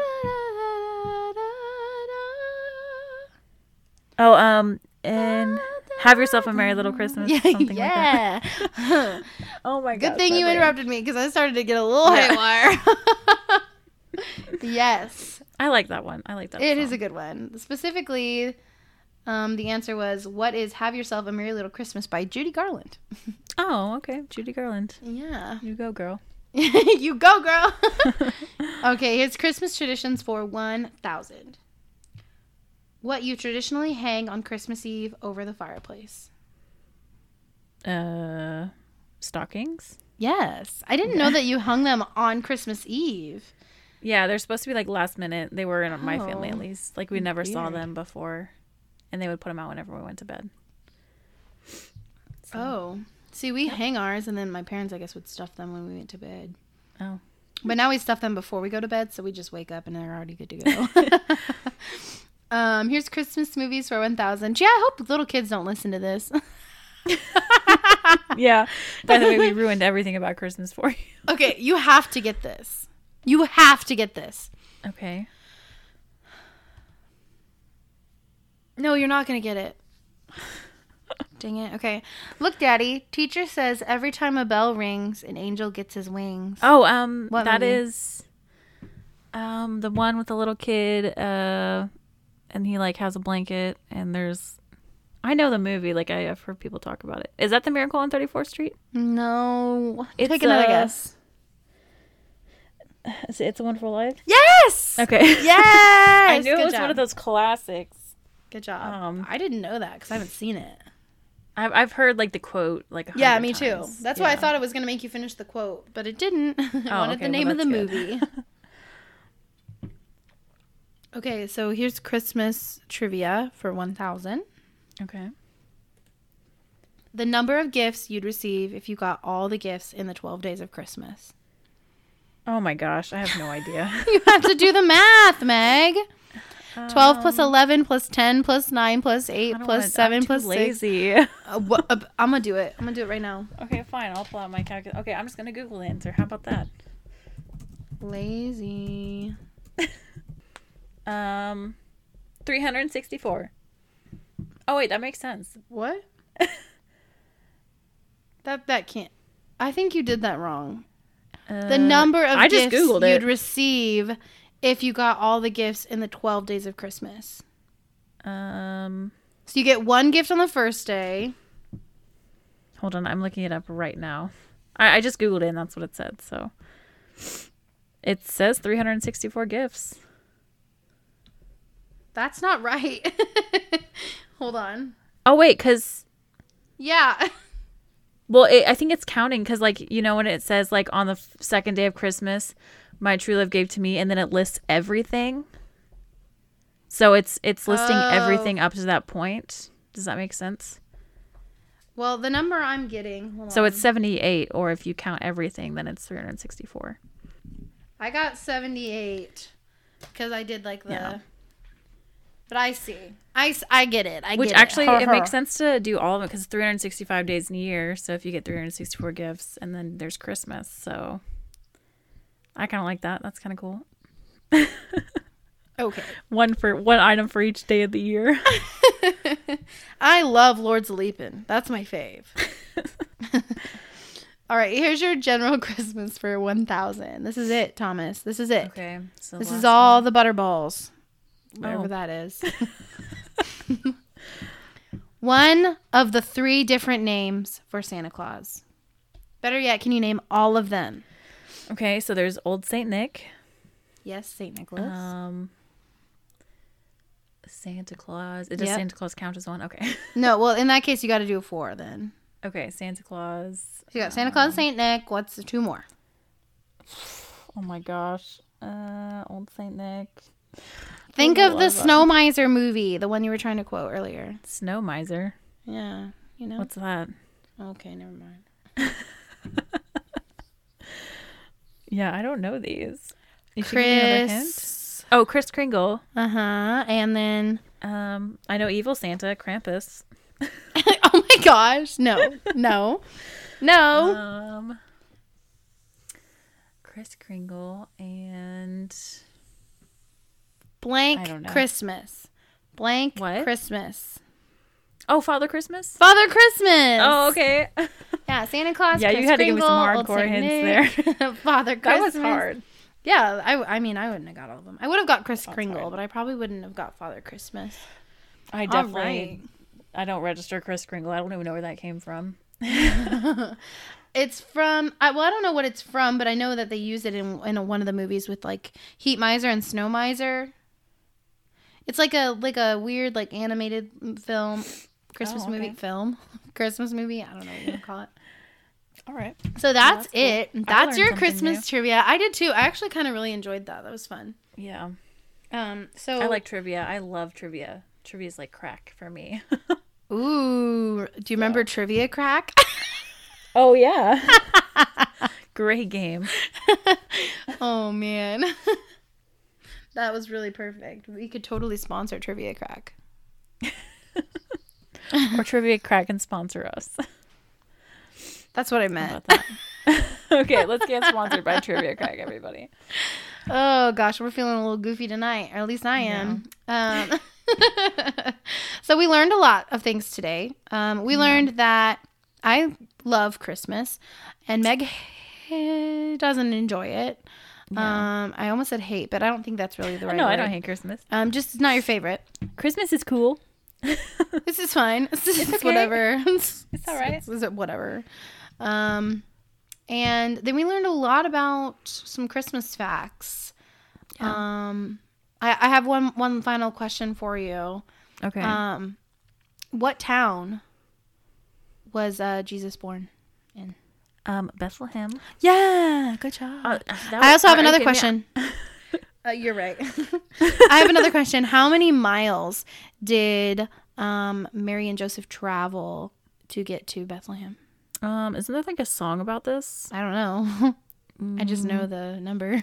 Oh, um, and have yourself a merry little Christmas. <laughs> Yeah, something like that. yeah. <laughs> Oh my god. Good thing you interrupted me because I started to get a little haywire. Yes, I like that one. I like that. it is song. a good one. Specifically, um, the answer was, "What is Have Yourself a Merry Little Christmas" by Judy Garland. <laughs> Oh, okay. Judy Garland. Yeah, You go, girl. <laughs> you go, girl. <laughs> okay, here's Christmas traditions for one thousand. What you traditionally hang on Christmas Eve over the fireplace. Uh, stockings. Yes, I didn't know that you hung them on Christmas Eve. Yeah, they're supposed to be like last minute. They were in my family at Oh, least. Like we never saw them before, and they would put them out whenever we went to bed. So- Oh. See, we hang ours, and then my parents, I guess, would stuff them when we went to bed. Oh. But now we stuff them before we go to bed, so we just wake up and they're already good to go. <laughs> <laughs> um, here's Christmas movies for 1000. Yeah, I hope little kids don't listen to this. <laughs> yeah. By the way, we ruined everything about Christmas for you. okay, you have to get this. You have to get this. Okay. No, you're not going to get it. <laughs> Dang it. Okay. Look, Daddy. Teacher says every time a bell rings, an angel gets his wings. Oh, um, What that movie? is, um, the one with the little kid, uh, and he like has a blanket, and there's, I know the movie. Like I, I've heard people talk about it. Is that the Miracle on Thirty Fourth Street? No. It's, Take another uh, guess. <laughs> Is it It's a Wonderful Life? Yes. Okay. Yes. <laughs> I knew Good it was job. one of those classics. Good job. Um, I didn't know that because I haven't seen it. I've I've heard like the quote like. Yeah, me too. times. That's why I thought it was going to make you finish the quote, but it didn't. <laughs> I wanted okay, the well, name of the good. movie. okay, so here's Christmas trivia for 1000. Okay. The number of gifts you'd receive if you got all the gifts in the 12 days of Christmas. Oh my gosh, I have no idea. <laughs> You have to do the math, Meg. 12 Um, 11 plus 10 plus 9 plus 8 I plus wanna- 7 I'm plus 6. lazy. Uh, wha- uh, I'm going to do it. I'm going to do it right now. okay, fine. I'll pull out my calculator. Okay, I'm just gonna Google the answer. How about that? Lazy. <laughs> Um, three hundred and sixty-four. Oh wait, that makes sense. What? <laughs> that that can't. I think you did that wrong. The Uh, number of I gifts you'd it. receive if you got all the gifts in the 12 days of Christmas. Um, So you get one gift on the first day. hold on, I'm looking it up right now. I, I just Googled it and that's what it said. So it says 364 gifts. That's not right. <laughs> Hold on. Oh wait, because Yeah. <laughs> well, it, I think it's counting because like you know when it says like on the f- second day of Christmas, my true love gave to me, and then it lists everything. So it's it's listing Oh. everything up to that point. Does that make sense? Well, the number I'm getting. So on. it's 78, or if you count everything, then it's 364. I got 78 because I did like the. Yeah. But I see. I, s- I get it. I get it. Which get actually, it, it makes sense to do all of it because 365 days in a year. So if you get 364 gifts, and then there's Christmas. So I kind of like that. That's kind of cool. Okay. <laughs> One for one item for each day of the year. <laughs> <laughs> I love Lord's Leaping. That's my fave. All right, here's your general Christmas for 1000. This is it, Thomas. This is it. okay. So This is all the butterballs. Whatever Oh. that is. <laughs> One of the three different names for Santa Claus. Better yet, can you name all of them? Okay. So there's Old Saint Nick, Yes, St. Nicholas. um, Santa Claus. Does Yep. Santa Claus count as one? Okay. <laughs> No, well, in that case, you got to do a four then. okay, Santa Claus. So you got Santa Claus, Saint Nick. What's the two more? <sighs> Oh my gosh. Uh, Old Saint Nick. Think of the Snow Miser movie, the one you were trying to quote earlier. Snow Miser. Yeah, you know. What's that? Okay, never mind. <laughs> Yeah, I don't know these. You should give me another hint. Kris. Oh, Kris Kringle. Uh huh. And then, Um, I know Evil Santa, Krampus. <laughs> oh my gosh, no, no, no. Um, Kris Kringle and Blank I don't know. Christmas. Blank What? Christmas. oh, Father Christmas. Father Christmas. Oh, okay. <laughs> Yeah, Santa Claus. Yeah, you Kris had to give me some hardcore hints Nick, <laughs> Father Christmas. that was hard. Yeah, I, I mean, I wouldn't have got all of them. I would have got Kris That's Kringle, hard. but I probably wouldn't have got Father Christmas. I definitely. right. I don't register Kris Kringle. I don't even know where that came from. <laughs> It's from. I, well, I don't know what it's from, but I know that they use it in in one of the movies with like Heat Miser and Snow Miser. It's like a like a weird like animated film, <laughs> Christmas Oh, movie film, <laughs> Christmas movie. I don't know what you want to call it. <laughs> All right. So that's, that's cool. it. That's your Christmas new. trivia. I did too. I actually kind of really enjoyed that. That was fun. Yeah. Um. So I like trivia. I love trivia. Trivia is like crack for me. Ooh. Do you remember Trivia Crack? oh yeah. Great game. oh man. That was really perfect. We could totally sponsor Trivia Crack. Or trivia crack and sponsor us. That's what I meant. <laughs> okay, let's get sponsored by Trivia Crack, everybody. Oh gosh, we're feeling a little goofy tonight, or at least I am. Um, <laughs> so we learned a lot of things today. Um, we learned that I love Christmas, and Meg doesn't enjoy it. Um, I almost said hate, but I don't think that's really the right. no, I don't hate Christmas. Um, just it's not your favorite. Christmas is cool. <laughs> This is fine. <laughs> <laughs> It's, it's okay. whatever. It's, all right. It's, it's whatever. Um, and then we learned a lot about some Christmas facts. Yeah. Um, I, I have one one final question for you. Okay. Um, what town was uh, Jesus born? Um, Bethlehem. Yeah, good job. Uh, I also have another kidding me? question. <laughs> uh, you're right. <laughs> I have another question. How many miles did um, Mary and Joseph travel to get to Bethlehem? Um, isn't there like a song about this? I don't know. <laughs> I just Mm. know the number.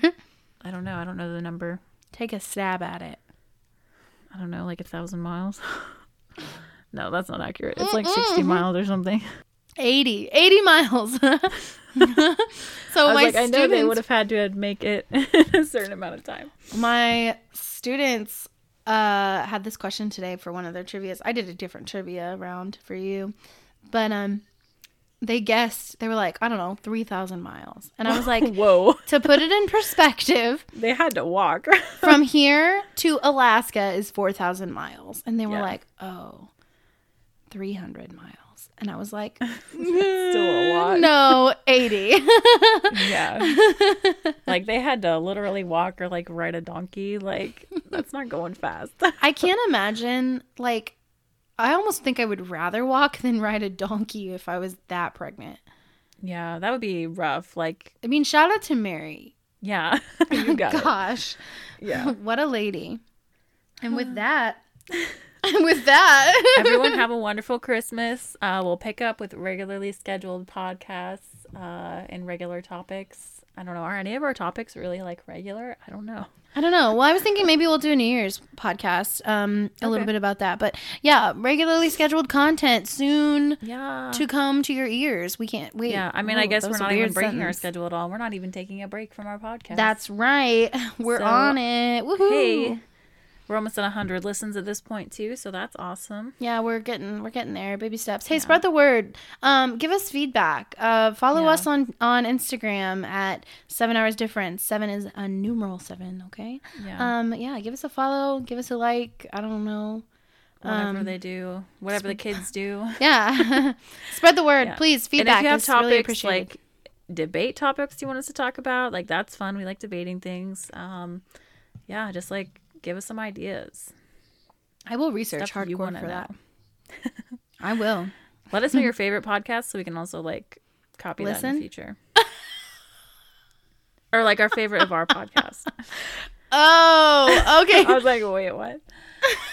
I don't know. I don't know the number. Take a stab at it. I don't know, like a thousand miles. no, that's not accurate. It's like sixty miles or something. 80. 80 miles. <laughs> so I my like, I know they would have had to make it <laughs> a certain amount of time. my students uh had this question today for one of their trivias. I did a different trivia round for you. But um they guessed they were like, I don't know, 3000 miles. And I was like, <laughs> Whoa, to put it in perspective, they had to walk. from here to Alaska is 4000 miles. And they were Yeah. like, "Oh, 300 miles." And I was like, <laughs> Still a lot. "No, 80." <laughs> Yeah, <laughs> like they had to literally walk or like ride a donkey. Like that's not going fast. I can't imagine like I almost think I would rather walk than ride a donkey if I was that pregnant. yeah, that would be rough. Like, I mean, shout out to Mary. yeah, you got it. Gosh. Yeah. what a lady. And with <sighs> that, <laughs> with that, <laughs> Everyone have a wonderful Christmas. Uh, we'll pick up with regularly scheduled podcasts uh, and regular topics. I don't know. Are any of our topics really like regular? I don't know. I don't know. Well, I was thinking maybe we'll do a New Year's podcast, um, a little bit about that. But yeah, regularly scheduled content soon Yeah. to come to your ears. We can't wait. yeah. I mean, I guess we're not even breaking our schedule at all. We're not even taking a break from our podcast. That's right. <laughs> We're So, on it. Woohoo. hey. We're almost at 100 listens at this point too, so that's awesome. Yeah, we're getting we're getting there. Baby steps. Hey, spread the word. Um, give us feedback. Uh, follow Yeah. us on on Instagram at seven hours difference. Seven is a numeral seven. Okay. Yeah. Um, yeah. Give us a follow. Give us a like. I don't know. whatever um, they do, whatever the kids do. <laughs> Yeah. <laughs> spread the word, Yeah. please. and Feedback if you have really topics appreciated. like debate topics you want us to talk about, like that's fun. We like debating things. Um, yeah, just like give us some ideas. I will research Stuff hardcore for that. I will. <laughs> Let us know your <laughs> favorite podcast so we can also like copy that in the future. <laughs> or like our favorite of our podcast. Oh, okay. I was like, wait, what?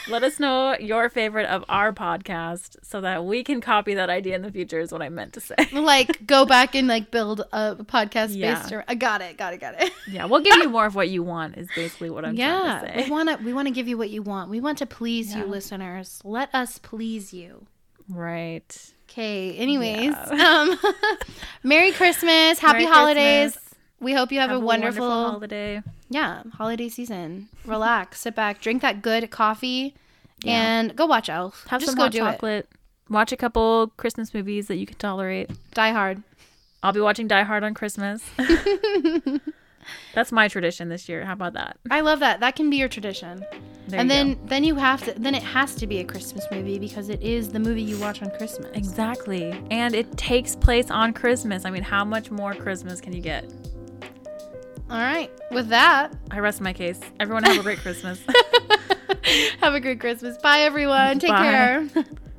Let us know your favorite of our podcast so that we can copy that idea in the future is what I meant to say. <laughs> like go back and like build a podcast Yeah. based around. I got it. Got it. Got it. <laughs> Yeah, we'll give you more of what you want is basically what I'm yeah, trying to we want to. We want to give you what you want. We want to please you, listeners. Let us please you. Right. Okay. Anyways, Yeah. um, <laughs> Merry Christmas, Happy Merry Holidays. Christmas. We hope you have, a wonderful, holiday. yeah holiday season. Relax, <laughs> sit back, drink that good coffee, Yeah. and go watch Elf. Have Just some go hot do chocolate. Watch a couple Christmas movies that you can tolerate. Die Hard. I'll be watching Die Hard on Christmas. <laughs> <laughs> That's my tradition this year. How about that? I love that. That can be your tradition. There and you then go. then you have to then it has to be a Christmas movie because it is the movie you watch on Christmas. exactly, and it takes place on Christmas. I mean, how much more Christmas can you get? All right. With that, I rest my case. Everyone have a great Christmas. <laughs> have a great Christmas. Bye everyone. Take Bye. care. <laughs>